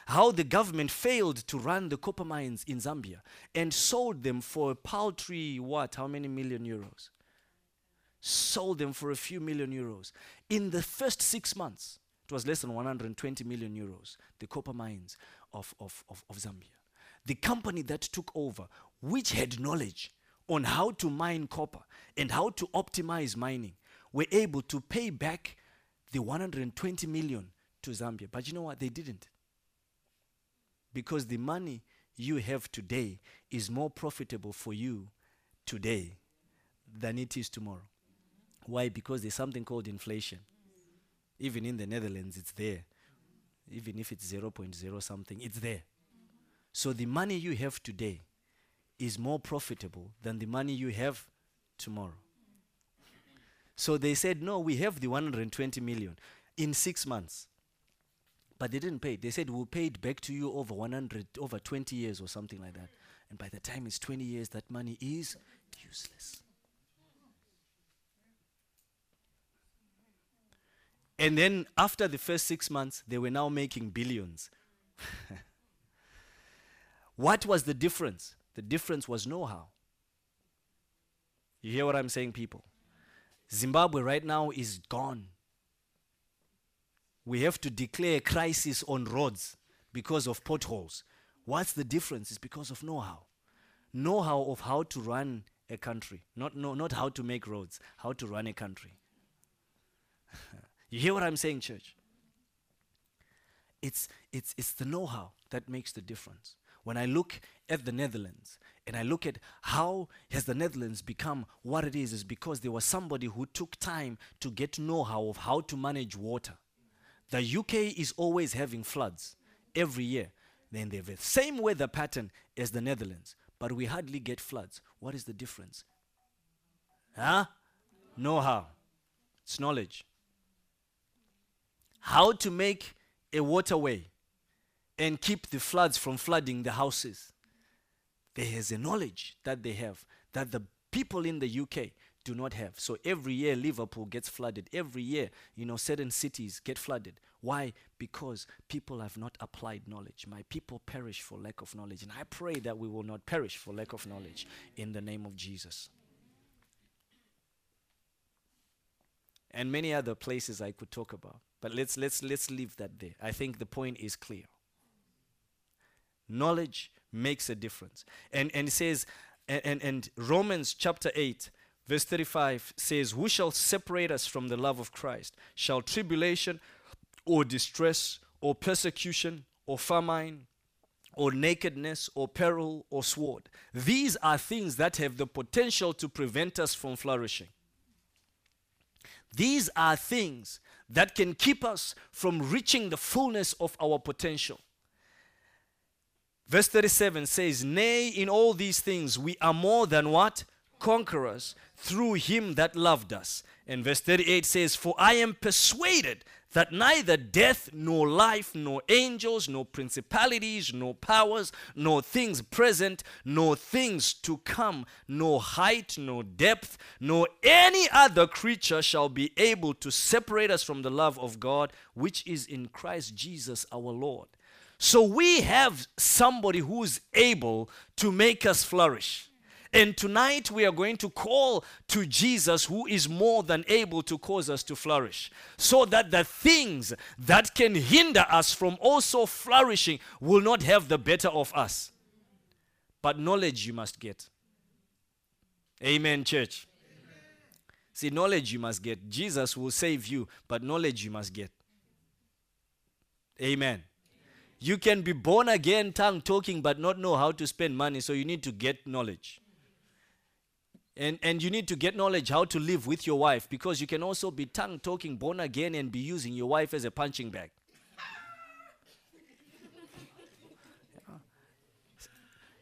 Speaker 1: How the government failed to run the copper mines in Zambia and sold them for a paltry, what, how many million euros? Sold them for a few million euros. In the first six months, it was less than 120 million euros, the copper mines of, of, of, of Zambia. The company that took over, which had knowledge on how to mine copper and how to optimize mining, were able to pay back the 120 million to Zambia. But you know what? They didn't. Because the money you have today is more profitable for you today than it is tomorrow. Why? Because there's something called inflation. Even in the Netherlands, it's there. Even if it's 0.0 something, it's there. So the money you have today is more profitable than the money you have tomorrow. So they said, no, we have the 120 million in six months. But they didn't pay. They said, we'll pay it back to you over 100, over 20 years or something like that. And by the time it's 20 years, that money is useless. And then after the first six months, they were now making billions. what was the difference? The difference was know how. You hear what I'm saying, people? Zimbabwe right now is gone. We have to declare crisis on roads because of potholes. What's the difference? It's because of know how. Know how of how to run a country, not, no, not how to make roads, how to run a country. you hear what I'm saying, church? It's, it's, it's the know how that makes the difference. When I look at the Netherlands and I look at how has the Netherlands become what it is, is because there was somebody who took time to get know-how of how to manage water. The UK is always having floods every year. Then they have the same weather pattern as the Netherlands, but we hardly get floods. What is the difference? Huh? Know-how. It's knowledge. How to make a waterway and keep the floods from flooding the houses. There is a knowledge that they have that the people in the UK do not have. So every year Liverpool gets flooded. Every year, you know, certain cities get flooded. Why? Because people have not applied knowledge. My people perish for lack of knowledge. And I pray that we will not perish for lack of knowledge in the name of Jesus. And many other places I could talk about. But let's let's let's leave that there. I think the point is clear. Knowledge makes a difference. And, and it says, and, and, Romans chapter 8, verse 35 says, Who shall separate us from the love of Christ? Shall tribulation or distress or persecution or famine or nakedness or peril or sword? These are things that have the potential to prevent us from flourishing. These are things that can keep us from reaching the fullness of our potential. Verse 37 says, Nay, in all these things we are more than what? conquerors through him that loved us. And verse 38 says, For I am persuaded that neither death, nor life, nor angels, nor principalities, nor powers, nor things present, nor things to come, nor height, nor depth, nor any other creature shall be able to separate us from the love of God, which is in Christ Jesus our Lord. So we have somebody who's able to make us flourish. And tonight we are going to call to Jesus, who is more than able to cause us to flourish, so that the things that can hinder us from also flourishing will not have the better of us. But knowledge you must get. Amen, church. Amen. See, knowledge you must get. Jesus will save you, but knowledge you must get. Amen. You can be born again, tongue talking, but not know how to spend money, so you need to get knowledge. And, and you need to get knowledge how to live with your wife because you can also be tongue talking, born again, and be using your wife as a punching bag.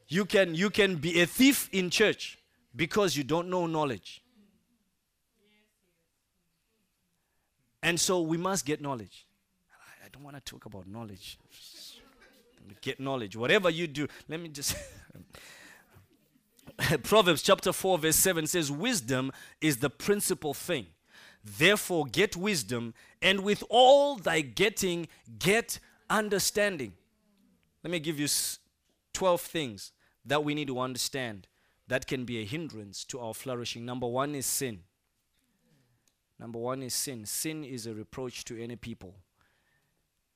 Speaker 1: you, can, you can be a thief in church because you don't know knowledge. And so we must get knowledge. I don't want to talk about knowledge. Get knowledge. Whatever you do, let me just. Proverbs chapter 4, verse 7 says, Wisdom is the principal thing. Therefore, get wisdom, and with all thy getting, get understanding. Let me give you 12 things that we need to understand that can be a hindrance to our flourishing. Number one is sin. Number one is sin. Sin is a reproach to any people.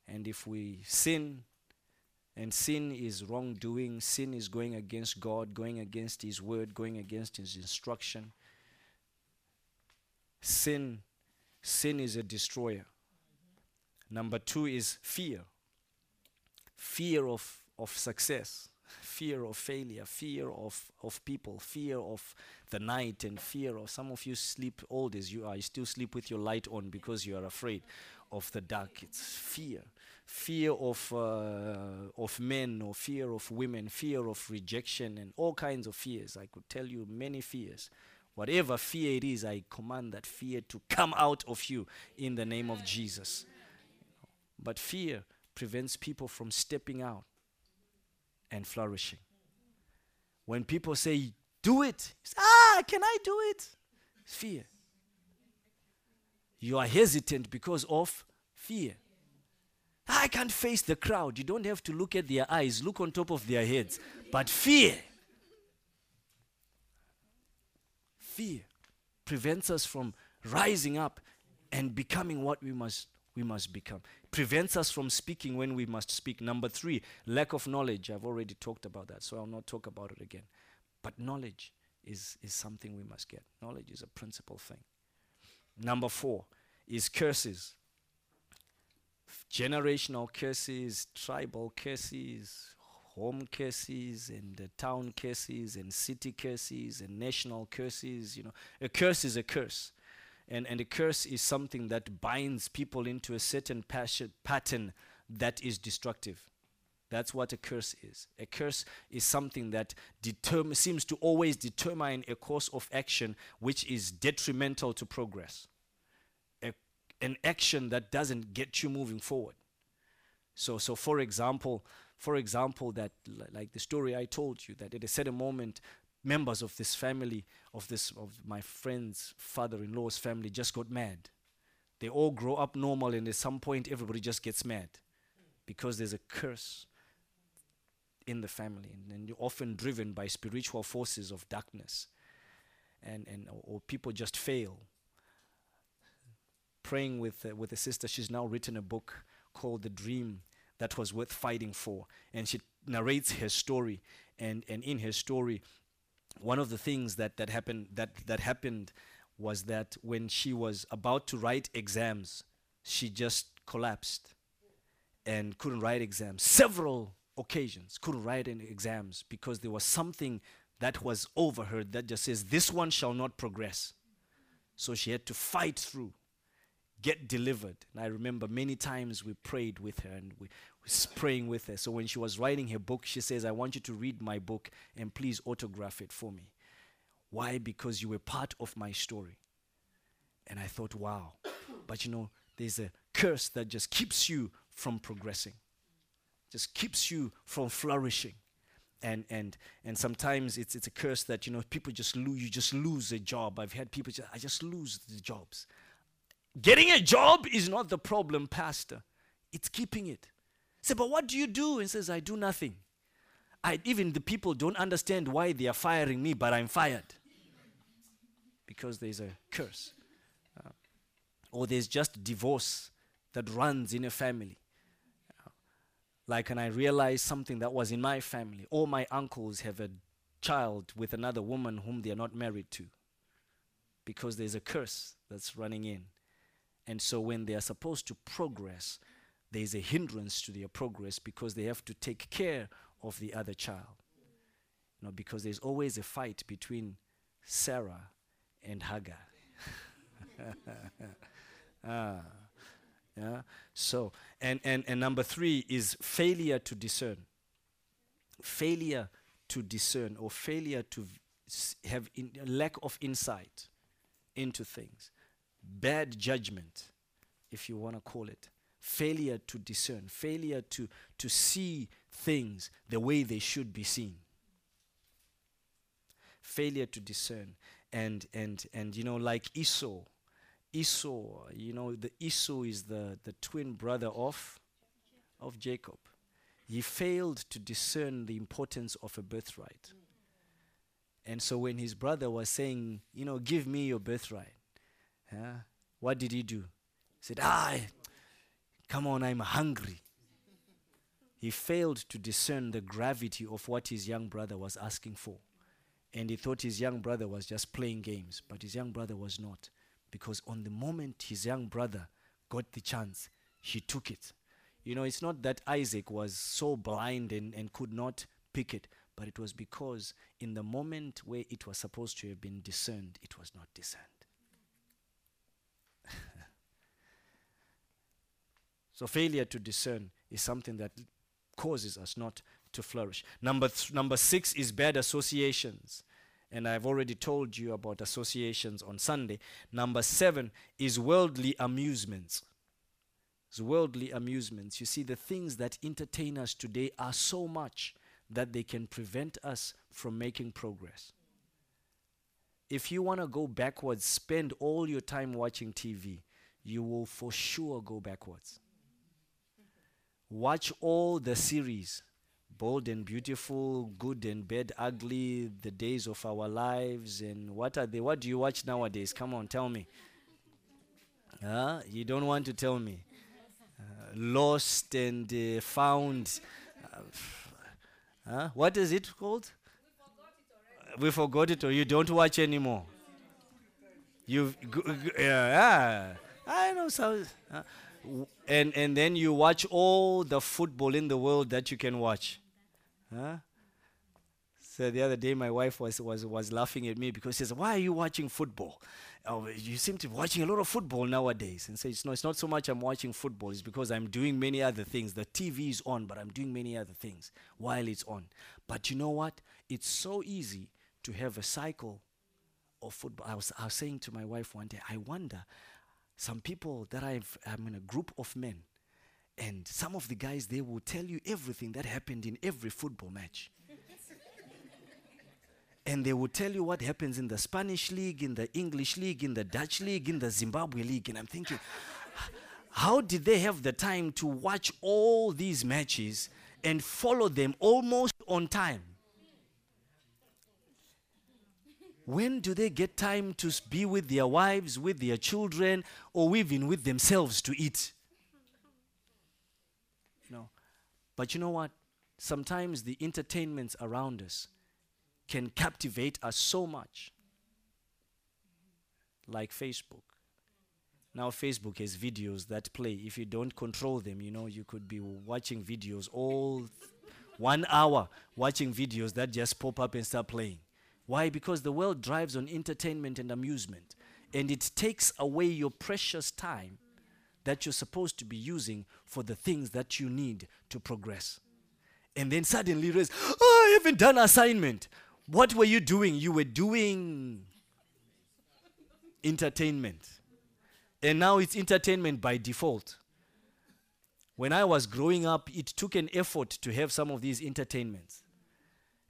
Speaker 1: And if we sin, and sin is wrongdoing, sin is going against God, going against His word, going against His instruction. Sin, sin is a destroyer. Number two is fear. Fear of, of success, fear of failure, fear of, of people, fear of the night, and fear of some of you sleep old as you are. You still sleep with your light on because you are afraid of the dark. It's fear fear of, uh, of men or fear of women, fear of rejection, and all kinds of fears. I could tell you many fears. Whatever fear it is, I command that fear to come out of you in the name of Jesus. But fear prevents people from stepping out and flourishing. When people say, do it, ah, can I do it? Fear. You are hesitant because of fear. I can't face the crowd. You don't have to look at their eyes, look on top of their heads. But fear, fear prevents us from rising up and becoming what we must we must become. Prevents us from speaking when we must speak. Number three, lack of knowledge. I've already talked about that, so I'll not talk about it again. But knowledge is, is something we must get. Knowledge is a principal thing. Number four is curses generational curses, tribal curses, home curses, and uh, town curses, and city curses, and national curses. You know, a curse is a curse. And, and a curse is something that binds people into a certain passion, pattern that is destructive. That's what a curse is. A curse is something that seems to always determine a course of action which is detrimental to progress an action that doesn't get you moving forward. So, so for example, for example, that like the story I told you, that at a certain moment, members of this family, of this of my friend's father-in-law's family, just got mad. They all grow up normal, and at some point, everybody just gets mad because there's a curse in the family, and, and you're often driven by spiritual forces of darkness, and and or, or people just fail praying with, uh, with a sister. She's now written a book called The Dream That Was Worth Fighting For. And she narrates her story. And, and in her story, one of the things that, that, happened, that, that happened was that when she was about to write exams, she just collapsed and couldn't write exams. Several occasions couldn't write any exams because there was something that was over her that just says, This one shall not progress. So she had to fight through get delivered. And I remember many times we prayed with her and we was praying with her. So when she was writing her book, she says, I want you to read my book and please autograph it for me. Why? Because you were part of my story. And I thought, wow. But you know, there's a curse that just keeps you from progressing, just keeps you from flourishing. And, and, and sometimes it's, it's a curse that you know people just lose you just lose a job i've had people just, i just lose the jobs getting a job is not the problem pastor. It's keeping it. Say but what do you do? And says i do nothing. I, even the people don't understand why they are firing me but i'm fired. Because there's a curse. Uh, or there's just divorce that runs in a family. Like, and I realized something that was in my family. All my uncles have a child with another woman whom they are not married to. Because there's a curse that's running in. And so, when they are supposed to progress, there's a hindrance to their progress because they have to take care of the other child. You know, because there's always a fight between Sarah and Hagar. ah. Yeah. So, and, and, and number three is failure to discern. Failure to discern or failure to have in, lack of insight into things. Bad judgment, if you want to call it. Failure to discern. Failure to, to see things the way they should be seen. Failure to discern. And, and, and you know, like Esau, Esau, you know, the Esau is the, the twin brother of, of Jacob. He failed to discern the importance of a birthright. And so when his brother was saying, you know, give me your birthright, huh, what did he do? He said, ah, come on, I'm hungry. He failed to discern the gravity of what his young brother was asking for. And he thought his young brother was just playing games, but his young brother was not because on the moment his young brother got the chance, he took it. You know, it's not that Isaac was so blind and, and could not pick it, but it was because in the moment where it was supposed to have been discerned, it was not discerned. So, failure to discern is something that causes us not to flourish. Number, th- number six is bad associations and I've already told you about associations on Sunday. Number seven is worldly amusements. It's worldly amusements. You see, the things that entertain us today are so much that they can prevent us from making progress. If you want to go backwards, spend all your time watching TV, you will for sure go backwards. Watch all the series bold and beautiful, good and bad, ugly, the days of our lives, and what are they? What do you watch nowadays? Come on, tell me. Uh, you don't want to tell me. Uh, lost and uh, found. Uh, what is it called? We forgot it, or you don't watch anymore. You've, yeah, I know. So, uh, and and then you watch all the football in the world that you can watch. Huh? So the other day, my wife was, was, was laughing at me because she says, Why are you watching football? Oh, you seem to be watching a lot of football nowadays. And says, No, it's not so much I'm watching football, it's because I'm doing many other things. The TV is on, but I'm doing many other things while it's on. But you know what? It's so easy to have a cycle of football. I was, I was saying to my wife one day, I wonder, some people that I've, I'm in a group of men and some of the guys, they will tell you everything that happened in every football match. and they will tell you what happens in the Spanish league, in the English league, in the Dutch league, in the Zimbabwe league. And I'm thinking, how did they have the time to watch all these matches and follow them almost on time? When do they get time to be with their wives, with their children, or even with themselves to eat? No. But you know what? Sometimes the entertainments around us can captivate us so much, like Facebook. Now, Facebook has videos that play. If you don't control them, you know, you could be watching videos all one hour, watching videos that just pop up and start playing. Why? Because the world drives on entertainment and amusement, and it takes away your precious time that you're supposed to be using for the things that you need to progress. And then suddenly realize, oh, I haven't done assignment. What were you doing? You were doing entertainment. And now it's entertainment by default. When I was growing up, it took an effort to have some of these entertainments.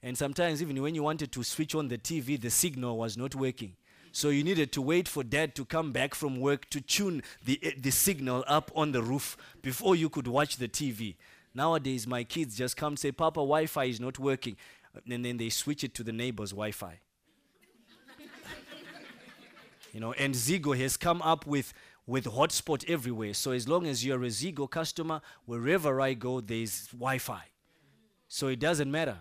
Speaker 1: And sometimes, even when you wanted to switch on the TV, the signal was not working. So you needed to wait for dad to come back from work to tune the, uh, the signal up on the roof before you could watch the TV. Nowadays, my kids just come say, Papa, Wi Fi is not working. And then they switch it to the neighbor's Wi Fi. you know, and Ziggo has come up with with hotspot everywhere. So as long as you're a Ziggo customer, wherever I go, there's Wi-Fi. So it doesn't matter.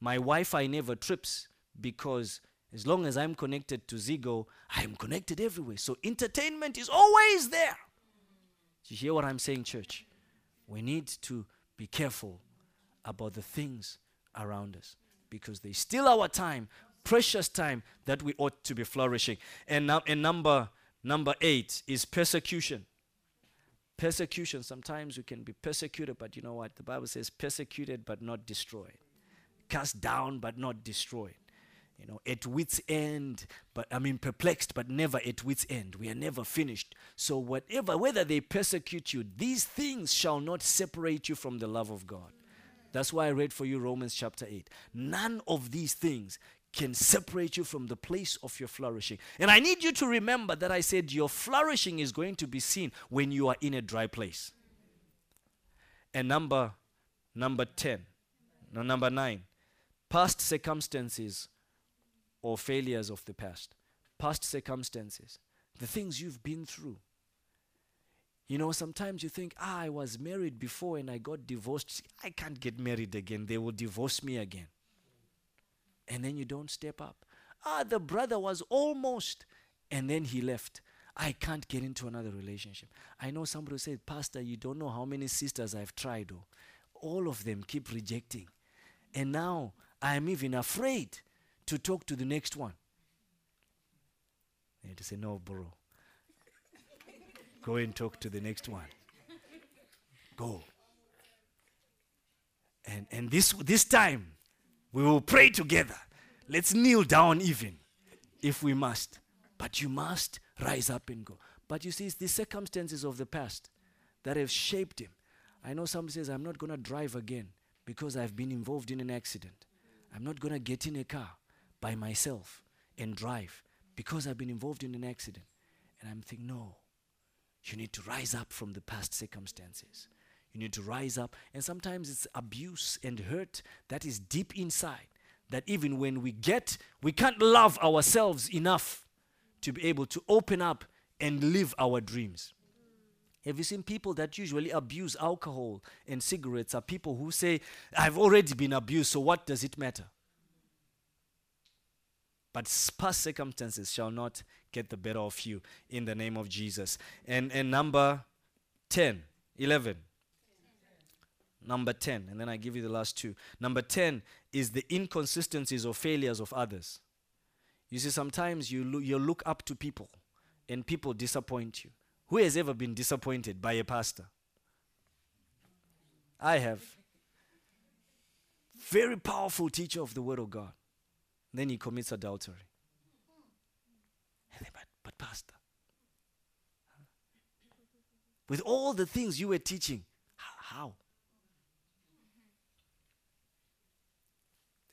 Speaker 1: My Wi-Fi never trips because as long as I'm connected to Ziggo, I'm connected everywhere. So entertainment is always there. Do you hear what I'm saying, church? We need to be careful about the things around us because they steal our time, precious time that we ought to be flourishing. And now, and number Number eight is persecution. Persecution. Sometimes we can be persecuted, but you know what? The Bible says persecuted but not destroyed, cast down but not destroyed. You know, at wit's end, but I mean perplexed, but never at wit's end. We are never finished. So, whatever, whether they persecute you, these things shall not separate you from the love of God. That's why I read for you Romans chapter 8. None of these things can separate you from the place of your flourishing. And I need you to remember that I said your flourishing is going to be seen when you are in a dry place. And number number 10, no, number 9, past circumstances or failures of the past. Past circumstances, the things you've been through. You know, sometimes you think, ah, I was married before and I got divorced. I can't get married again. They will divorce me again and then you don't step up. Ah, the brother was almost, and then he left. I can't get into another relationship. I know somebody said, Pastor, you don't know how many sisters I've tried. Oh. All of them keep rejecting. And now I'm even afraid to talk to the next one. And to say, No, bro. Go and talk to the next one. Go. And, and this, this time, we will pray together. Let's kneel down even if we must. But you must rise up and go. But you see, it's the circumstances of the past that have shaped him. I know somebody says, I'm not going to drive again because I've been involved in an accident. I'm not going to get in a car by myself and drive because I've been involved in an accident. And I'm thinking, no, you need to rise up from the past circumstances. You need to rise up. And sometimes it's abuse and hurt that is deep inside. That even when we get, we can't love ourselves enough to be able to open up and live our dreams. Have you seen people that usually abuse alcohol and cigarettes are people who say, I've already been abused, so what does it matter? But past circumstances shall not get the better of you in the name of Jesus. And, and number 10, 11. Number 10, and then I give you the last two. Number 10 is the inconsistencies or failures of others. You see, sometimes you, lo- you look up to people and people disappoint you. Who has ever been disappointed by a pastor? I have. Very powerful teacher of the Word of God. Then he commits adultery. But, but, Pastor, with all the things you were teaching, how?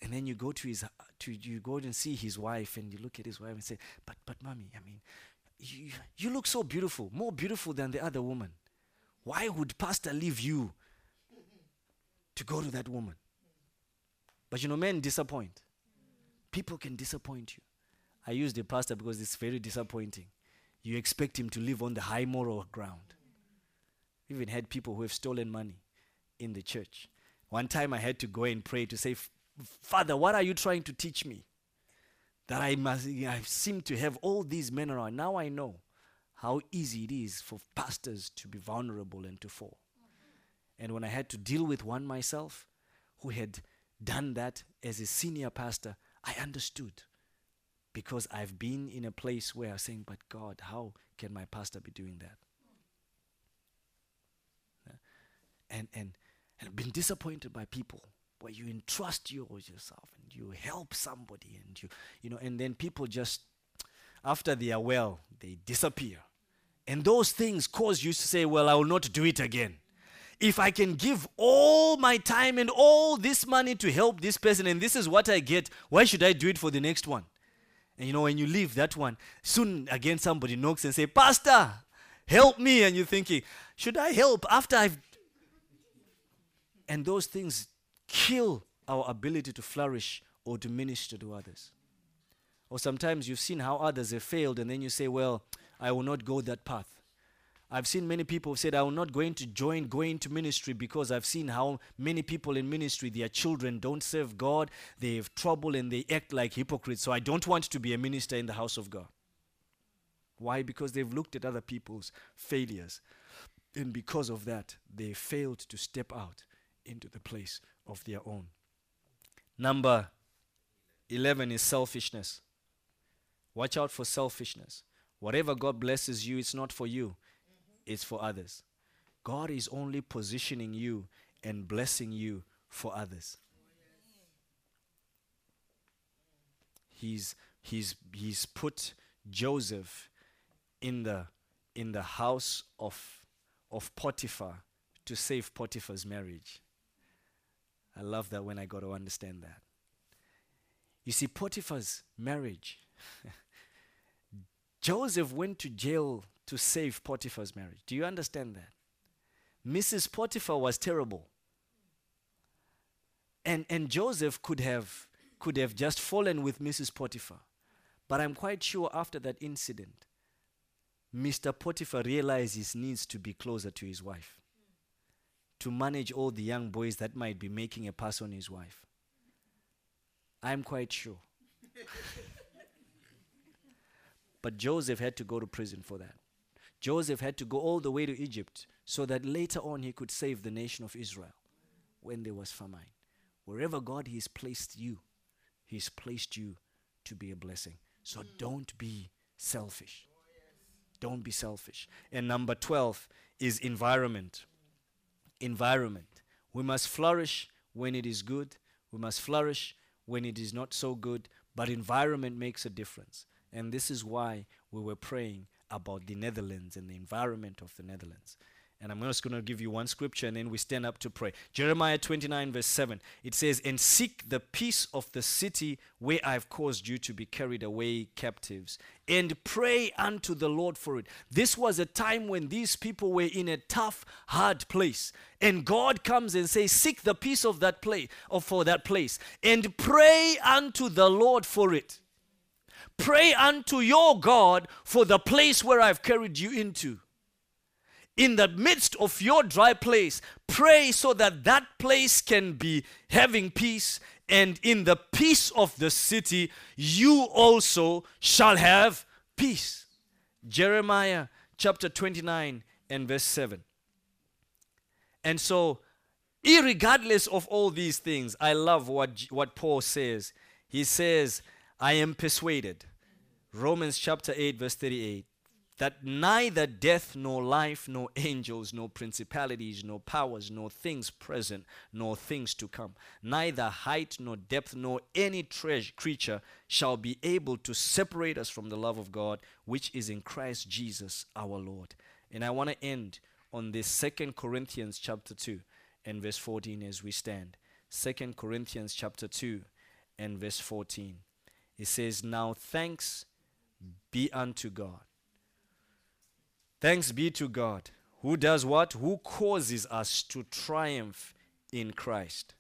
Speaker 1: and then you go to his to you go and see his wife and you look at his wife and say but but mommy i mean you, you look so beautiful more beautiful than the other woman. Why would pastor leave you to go to that woman? But you know men disappoint. People can disappoint you. I use the pastor because it's very disappointing. You expect him to live on the high moral ground. Even had people who have stolen money in the church. One time i had to go and pray to say Father, what are you trying to teach me? That I must I seem to have all these men around. Now I know how easy it is for pastors to be vulnerable and to fall. And when I had to deal with one myself who had done that as a senior pastor, I understood. Because I've been in a place where I'm saying, but God, how can my pastor be doing that? And and and been disappointed by people where you entrust yours yourself you help somebody and you you know and then people just after they are well they disappear. And those things cause you to say well i will not do it again. If i can give all my time and all this money to help this person and this is what i get why should i do it for the next one? And you know when you leave that one soon again somebody knocks and say pastor help me. And you're thinking should i help after i've and those things kill our ability to flourish or to minister to others. Or sometimes you've seen how others have failed, and then you say, Well, I will not go that path. I've seen many people said, I will not going to join going to ministry because I've seen how many people in ministry, their children don't serve God, they have trouble and they act like hypocrites. So I don't want to be a minister in the house of God. Why? Because they've looked at other people's failures. And because of that, they failed to step out into the place of their own. Number 11 is selfishness. Watch out for selfishness. Whatever God blesses you, it's not for you, it's for others. God is only positioning you and blessing you for others. He's, he's, he's put Joseph in the, in the house of, of Potiphar to save Potiphar's marriage. I love that when I got to understand that. You see, Potiphar's marriage, Joseph went to jail to save Potiphar's marriage. Do you understand that? Mrs. Potiphar was terrible. And, and Joseph could have, could have just fallen with Mrs. Potiphar. But I'm quite sure after that incident, Mr. Potiphar realized his needs to be closer to his wife to manage all the young boys that might be making a pass on his wife. I'm quite sure. but Joseph had to go to prison for that. Joseph had to go all the way to Egypt so that later on he could save the nation of Israel when there was famine. Wherever God has placed you, He's placed you to be a blessing. So mm. don't be selfish. Don't be selfish. And number 12 is environment environment. We must flourish when it is good, we must flourish when it is not so good, but environment makes a difference. And this is why we were praying about the Netherlands and the environment of the Netherlands. And I'm just going to give you one scripture and then we stand up to pray. Jeremiah 29, verse 7. It says, And seek the peace of the city where I've caused you to be carried away captives, and pray unto the Lord for it. This was a time when these people were in a tough, hard place. And God comes and says, Seek the peace of that place, or for that place, and pray unto the Lord for it. Pray unto your God for the place where I've carried you into in the midst of your dry place, pray so that that place can be having peace. And in the peace of the city, you also shall have peace. Jeremiah chapter 29 and verse 7. And so, regardless of all these things, I love what, what Paul says. He says, I am persuaded. Romans chapter 8, verse 38 that neither death nor life, nor angels, nor principalities, nor powers, nor things present, nor things to come, neither height nor depth, nor any treasure, creature shall be able to separate us from the love of God, which is in Christ Jesus our Lord. And I want to end on this Second Corinthians chapter 2 and verse 14 as we stand. Second Corinthians chapter 2 and verse 14. It says, Now thanks be unto God Thanks be to God, who does what? Who causes us to triumph in Christ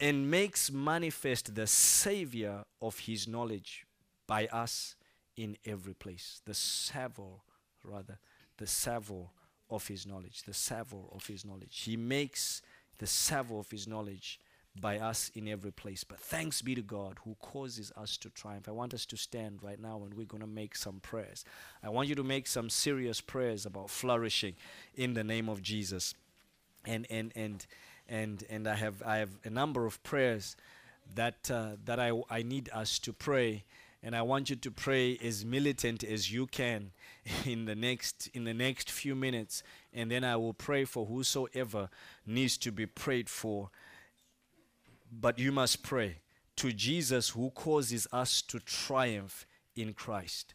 Speaker 1: and makes manifest the Savior of His knowledge by us in every place. The savor, rather, the savor of His knowledge. The savor of His knowledge. He makes the savor of His knowledge by us in every place. But thanks be to God who causes us to triumph. I want us to stand right now and we're going to make some prayers. I want you to make some serious prayers about flourishing in the name of Jesus. And and and and and I have I have a number of prayers that uh, that I I need us to pray and I want you to pray as militant as you can in the next in the next few minutes and then I will pray for whosoever needs to be prayed for but you must pray. to Jesus who causes us to triumph in Christ.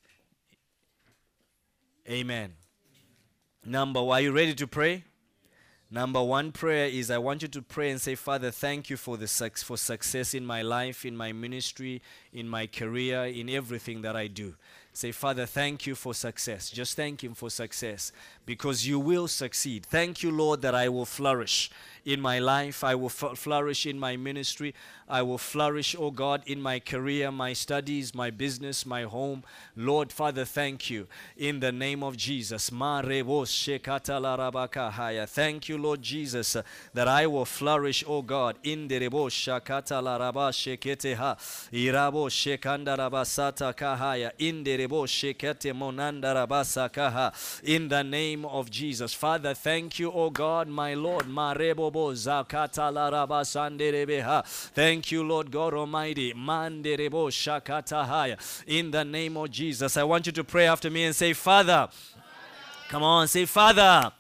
Speaker 1: Amen. Number one, are you ready to pray? Number one prayer is I want you to pray and say, Father, thank you for the suc- for success in my life, in my ministry, in my career, in everything that I do. Say, Father, thank you for success. Just thank Him for success because you will succeed. Thank you, Lord, that I will flourish in my life. I will f- flourish in my ministry. I will flourish, oh God, in my career, my studies, my business, my home. Lord, Father, thank you in the name of Jesus. Thank you, Lord Jesus, that I will flourish, oh God, in the rebo shakata la raba shekete ha. Irabo shekanda rabasata kahaya. In the rebo shekete monanda rabasa kaha. In the name of Jesus. Father, thank you, O God, my Lord. Thank you, Lord God Almighty. In the name of Jesus. I want you to pray after me and say, Father. Come on, say, Father,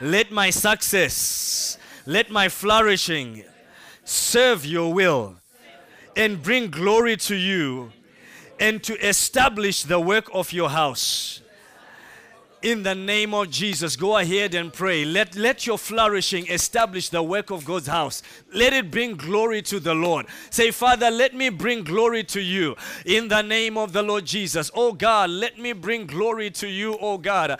Speaker 1: let my success, let my flourishing serve your will and bring glory to you and to establish the work of your house. In the name of Jesus, go ahead and pray. Let, let your flourishing establish the work of God's house. Let it bring glory to the Lord. Say, Father, let me bring glory to you in the name of the Lord Jesus. Oh God, let me bring glory to you, oh God.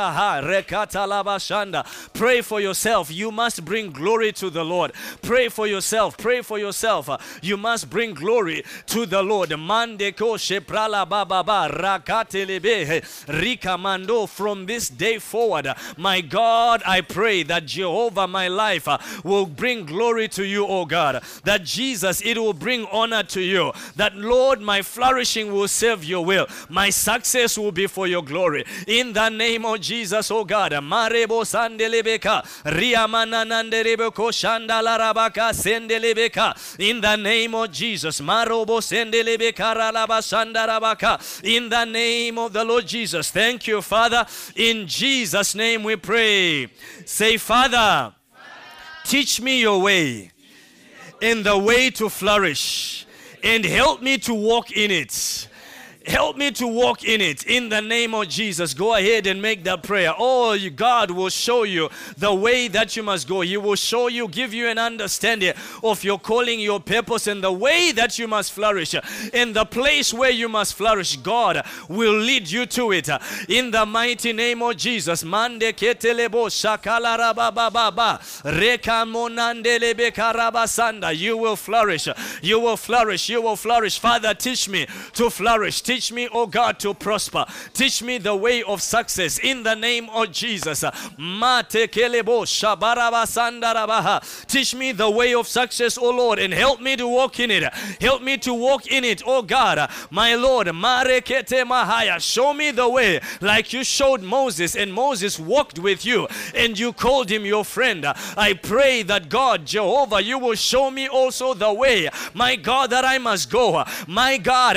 Speaker 1: Sete kaha. Rekata labashanda. Pray for yourself. You must bring glory to the Lord. Pray for yourself. Pray for yourself. You must bring glory to the Lord. Mande ko sheprala baba ba rakatelebe rika mando from this day forward. My God, I pray that Jehovah, my life, will bring glory to you, oh God. That Jesus, it will bring honor to you. That Lord, my flourishing will serve your will. My success will be for your glory. In the name of Jesus, oh God. Marebo sandelebeka riamanananderebeko shandalarabaka sendelebeka. In the name of Jesus. Marobo sendelebeka ralabasandarabaka. In the name of the Lord Jesus. Thank you, Father. In Jesus' name we pray. Say, Father, teach me your way in the way to flourish and help me to walk in it. Help me to walk in it in the name of Jesus. Go ahead and make that prayer. Oh, God will show you the way that you must go. He will show you, give you an understanding of your calling, your purpose, and the way that you must flourish. In the place where you must flourish, God will lead you to it. In the mighty name of Jesus. Mande ketelebo. You will flourish. You will flourish. You will flourish. Father, teach me to flourish. Teach me, oh God, to prosper. Teach me the way of success in the name of Jesus. Teach me the way of success, oh Lord, and help me to walk in it. Help me to walk in it, oh God. My Lord. Show me the way like you showed Moses, and Moses walked with you, and you called him your friend. I pray that God, Jehovah, you will show me also the way, my God, that I must go. My God,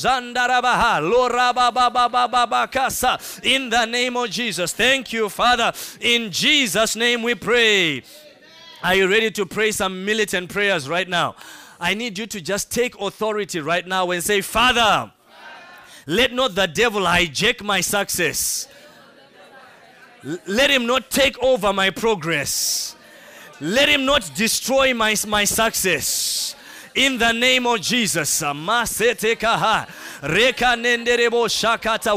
Speaker 1: In the name of Jesus, thank you, Father. In Jesus' name we pray. Are you ready to pray some militant prayers right now? I need you to just take authority right now and say, Father, let not the devil hijack my success. Let him not take over my progress. Let him not destroy my, my success. In the name of Jesus.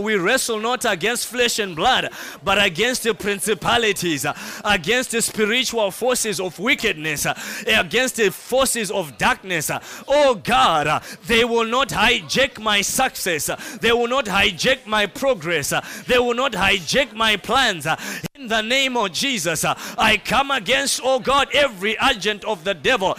Speaker 1: We wrestle not against flesh and blood, but against the principalities, against the spiritual forces of wickedness, against the forces of darkness. Oh God, they will not hijack my success. They will not hijack my progress. They will not hijack my plans. In the name of Jesus, I come against, oh God, every agent of the devil.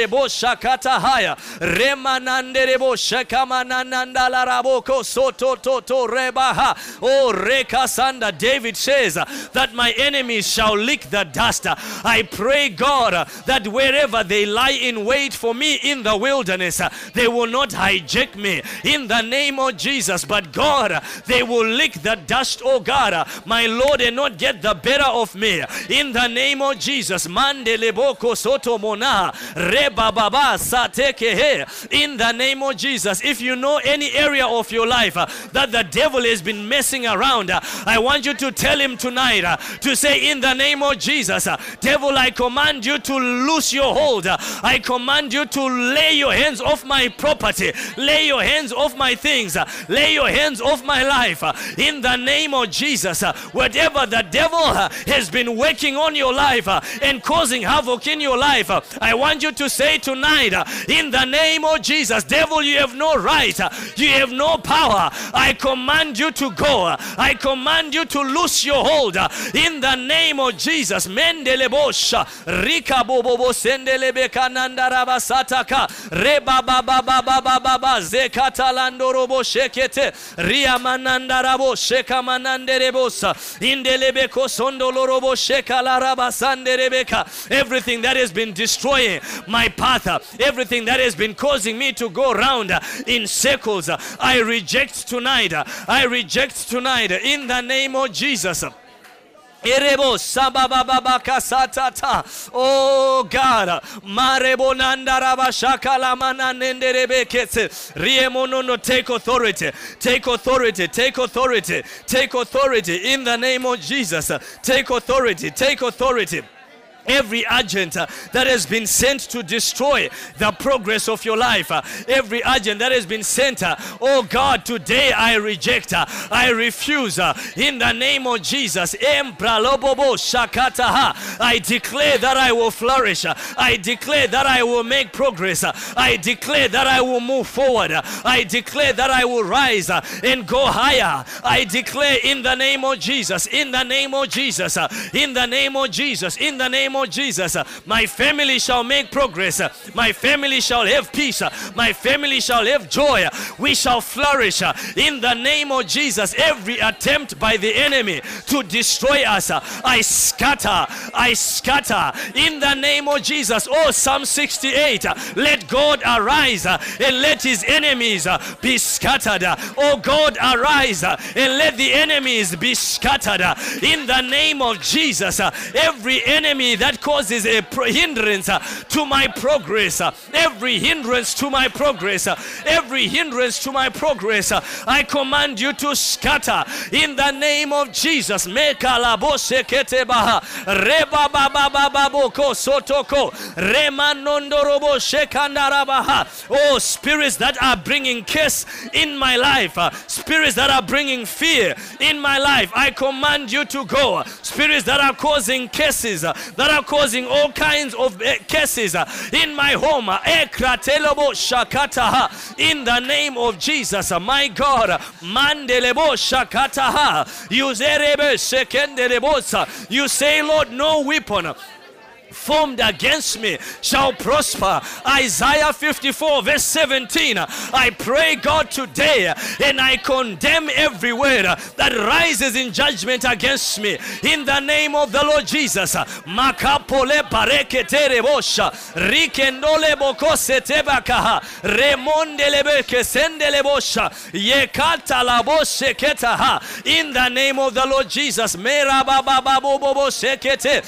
Speaker 1: Rebo shakata haya. Remanande rebo shakamananda raboko soto toto rebaha. Oh rekasanda. David says that my enemies shall lick the dust. I pray, God, that wherever they lie in wait for me in the wilderness, they will not hijack me in the name of Jesus. But God, they will lick the dust, oh God, my Lord, and not get the better of me in the name of Jesus. Mandeleboko soto mona reba baba satekehe in the name of Jesus. If you know any area of your life uh, that the devil has been messing around, uh, I want you to tell him tonight uh, to say, In the name of Jesus, uh, devil, I command you to loose your hold. Uh, I command you to lay your hands off my property, lay your hands off my things, uh, lay your hands off my life. In the name of Jesus, whatever the devil has been working on your life and causing havoc in your life, I want you to say tonight, uh, in the name of Jesus, devil, you have no right, uh, you have no power. I command you to go. uh, I command you to loose your hold in the name of Jesus. Mendelebosha, Rika bobobo sendelebe kananda rabasataka, Reba baba baba baba baba zekata landorobo shekete, Ria mananda rabo sheka mananderebosa, Indelebe kosondolorobo sheka larabasanderebeka. Everything that has been destroying my path, everything that has been causing me to go round in circles, I reject tonight. I reject tonight in the name of Jesus. Oh God. Take authority. Take authority. Take authority. Take authority in the name of Jesus. Take authority. Take authority. Every agent uh, that has been sent to destroy the progress of your life, uh, every agent that has been sent, uh, oh God, today I reject, uh, I refuse uh, in the name of Jesus. I declare that I will flourish, uh, I declare that I will make progress, I declare that I will move forward, I declare that I will rise and go higher. I declare in the name of Jesus, in the name of Jesus, in the name of Jesus, in the name of Jesus, my family shall make progress, my family shall have peace, my family shall have joy, we shall flourish in the name of Jesus. Every attempt by the enemy to destroy us, I scatter, I scatter in the name of Jesus. Oh, Psalm 68, uh, let God arise and let his enemies be scattered. Oh, God, arise and let the enemies be scattered in the name of Jesus. Every enemy that causes a hindrance uh, to my progress, uh, every hindrance to my progress, uh, every hindrance to my progress, I command you to scatter in the name of Jesus. Oh, spirits that are bringing curse in my life, spirits that are bringing fear in my life, I command you to go. Spirits that are causing curses, uh, that are causing all kinds of uh, curses uh, in my home, uh, shakataha. in the name of Jesus, uh, my God, mandelebo shakataha. You say, Lord, no weapon formed against me shall prosper. Isaiah 54, verse 17. I pray, God, today, and I condemn every word that rises in judgment against me. In the name of the Lord Jesus. In the name of the Lord Jesus. Bobo sekete.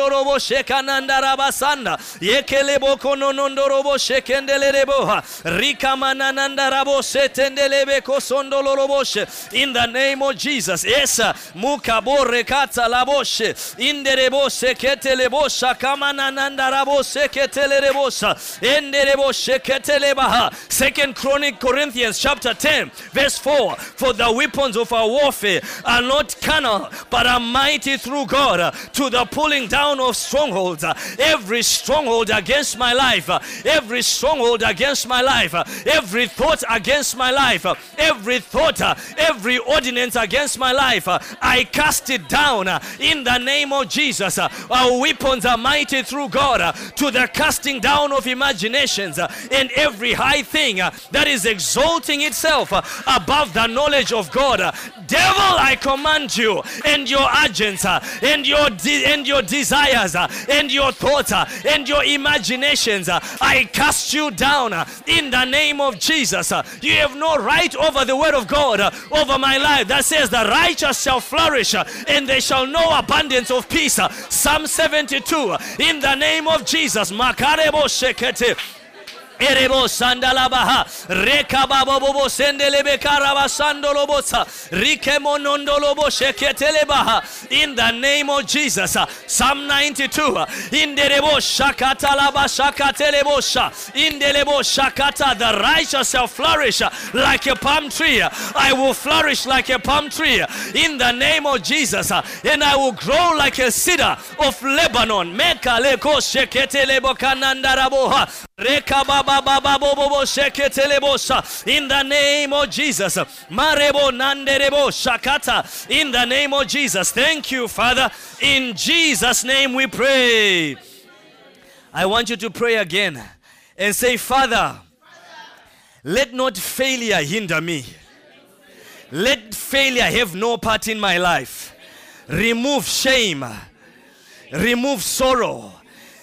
Speaker 1: Nondorobo shekanandarabasanda yekelebo kononondorobo shekendelereboha rikamananandarabo setendelebe kosondoloroboshe in the name of Jesus. Esa mukabore kata laboshe inderebo seketelebosha kamananandarabo seketelerebosa enderebo sheketelebaha second chronic corinthians chapter 10 verse 4 for the weapons of our warfare are not carnal but are mighty through god to the pulling down of strongholds. Every stronghold against my life. Every stronghold against my life. Every thought against my life. Every thought every ordinance against my life. I cast it down in the name of jesus. Our weapons are mighty through god to the casting down of imaginations and every high thing that is exalting itself above the knowledge of god. Devil i command you and your agents and your de- and your desires uh, and your thoughts uh, and your imaginations uh, i cast you down in the name of jesus you have no right over the word of god over my life. That says the righteous shall flourish and they shall know abundance of peace psalm 72 uh, in the name of jesus. Makarebo shekete Erebo sandalabaha. Sendelebe rikemonondolobo sheketelebaha. In the name of Jesus. Psalm 92 uh, inderebo shakatalaba shakatelebosha. Indelebo shakata. The righteous shall flourish like a palm tree. I will flourish like a palm tree. In the name of Jesus. And I will grow like a cedar of Lebanon. Mekaleko sheketelebo kanandaraboha. In the name of Jesus. In the name of Jesus. Thank you, Father. In Jesus' name we pray. I want you to pray again and say, Father, let not failure hinder me. Let failure have no part in my life. Remove shame. Remove sorrow.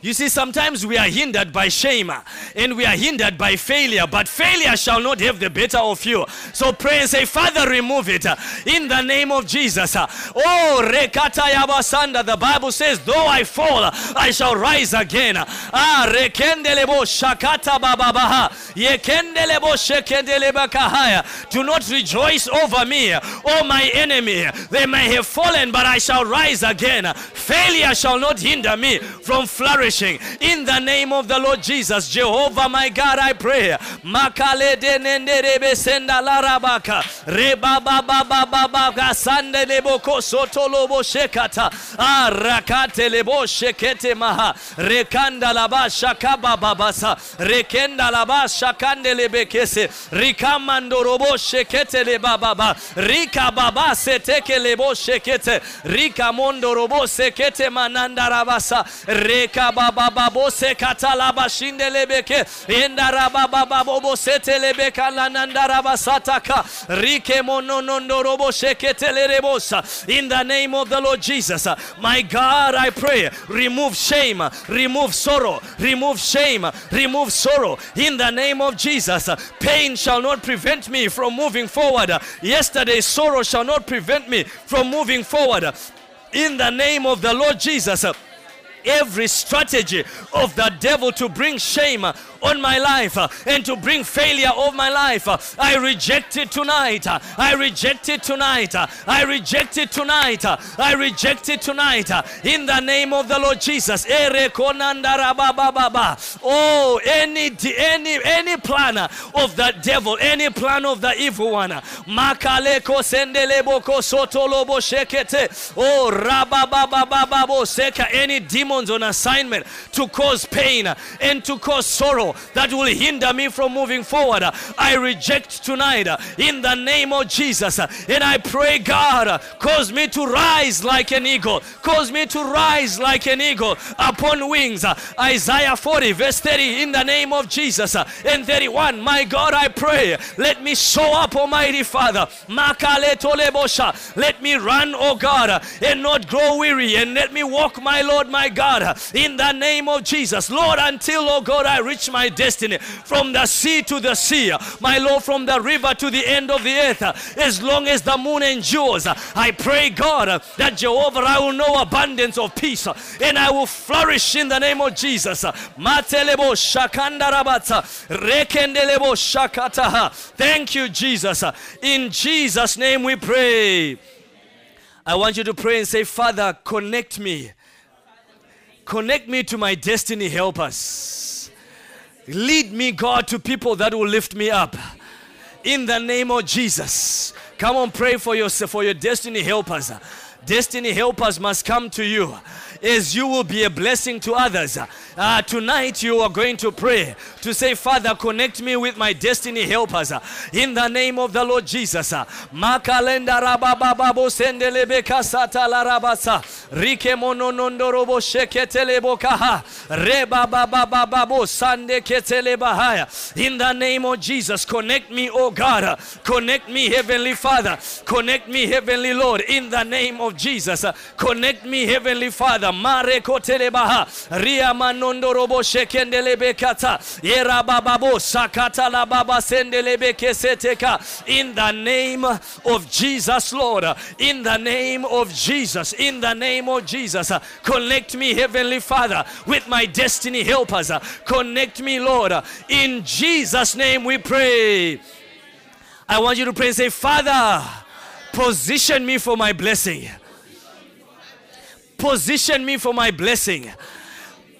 Speaker 1: You see, sometimes we are hindered by shame uh, and we are hindered by failure, but failure shall not have the better of you. So pray and say, Father, remove it uh, in the name of Jesus. uh. Oh, rekata yabasanda. The Bible says, though I fall, I shall rise again. Ah, rekendelebo shakata bababaha. Yekendelebo shekendelebakahaya. Do not rejoice over me, oh my enemy. They may have fallen, but I shall rise again. Failure shall not hinder me from flourishing. In the name of the Lord Jesus, Jehovah, my God, I pray. Rekanda babo raba baba. Rike. In the name of the Lord Jesus, uh, my God, I pray, remove shame, remove sorrow, remove shame, remove sorrow. In the name of Jesus, uh, pain shall not prevent me from moving forward. Yesterday's sorrow shall not prevent me from moving forward. In the name of the Lord Jesus, uh, every strategy of the devil to bring shame on my life uh, and to bring failure of my life. uh, I reject it tonight. uh, I reject it tonight. I reject it tonight. I reject it tonight. In the name of the Lord Jesus. Oh, any any any plan of the devil, any plan of the evil one. Makaleko sendelebo kosotolobo shekete. Oh, rabababababo seka. Any demons on assignment to cause pain and to cause sorrow that will hinder me from moving forward. I reject tonight in the name of Jesus. And I pray, God, cause me to rise like an eagle. Cause me to rise like an eagle upon wings. Isaiah 40, verse 30, in the name of Jesus. And 31, my God, I pray, let me show up, Almighty Father. Let me run, oh God, and not grow weary. And let me walk, my Lord, my God, uh, in the name of Jesus. Lord, until, oh God, I reach my destiny from the sea to the sea, my Lord, from the river to the end of the earth, as long as the moon endures. I pray, God, that Jehovah, I will know abundance of peace and I will flourish in the name of Jesus. Matelebo rekendelebo shakataha. Thank you, Jesus. In Jesus' name we pray. I want you to pray and say, Father, connect me. Connect me to my destiny helpers. Lead me, God, to people that will lift me up. In the name of Jesus. Come on, pray for yourself, for your destiny helpers. Destiny helpers must come to you as you will be a blessing to others. Uh, tonight you are going to pray to say, Father, connect me with my destiny helpers uh, in the name of the Lord Jesus. Uh, Ketelebahaya in the name of Jesus. Connect me, oh God. Uh, connect me, Heavenly Father. Connect me, Heavenly Lord, in the name of Jesus. Connect me, Heavenly Father. Mare kotelebaha ria manondorobo shekendelebe kata yera bababo sakata la baba sendelebe keseteka in the name of Jesus, Lord. In the name of Jesus. In the name of Jesus. Connect me, Heavenly Father, with my destiny helpers. Connect me, Lord. In Jesus' name we pray. I want you to pray and say, Father, position me for my blessing. Position me for my blessing.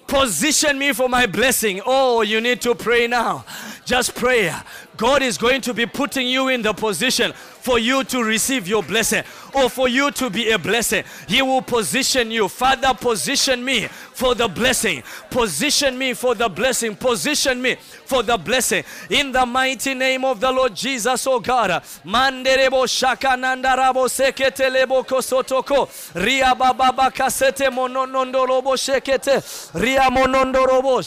Speaker 1: Position me for my blessing. Oh, you need to pray now. Just pray. God is going to be putting you in the position for you to receive your blessing or for you to be a blessing. He will position you. Father, position me for the blessing. Position me for the blessing. Position me for the blessing. In the mighty name of the Lord Jesus, oh God. Manderebo shakanandarabo seketelebo kosotoko. Ria bababa kasete mononondorobo shekete. Ria monondorobo.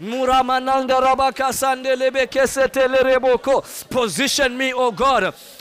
Speaker 1: Muramananda rabaka sandelebe kesetelerebo. Position me, oh God,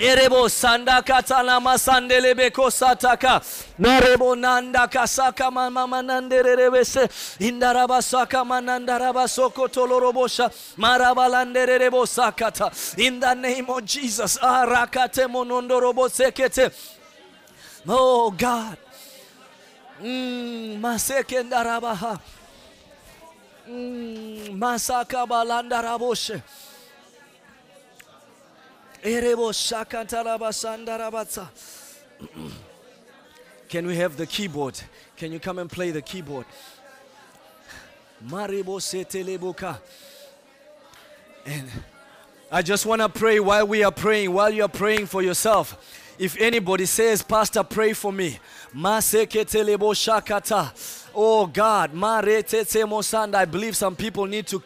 Speaker 1: Erebo sanda katala masandele beko sataka narebo nanda kasaka mama mananderebese indaraba saka manandaraba soko tolorobosha. Marabalanderebo sakata. In the name of Jesus arakate monondorobo sekete. Oh God. Mm, maseke ndarabaha. Mm, masaka balandaraboshe Erebo shakantarabasandarabatsa. Can we have the keyboard? Can you come and play the keyboard? And I just want to pray while we are praying, while you are praying for yourself. If anybody says, Pastor, pray for me. Oh God. I believe some people need to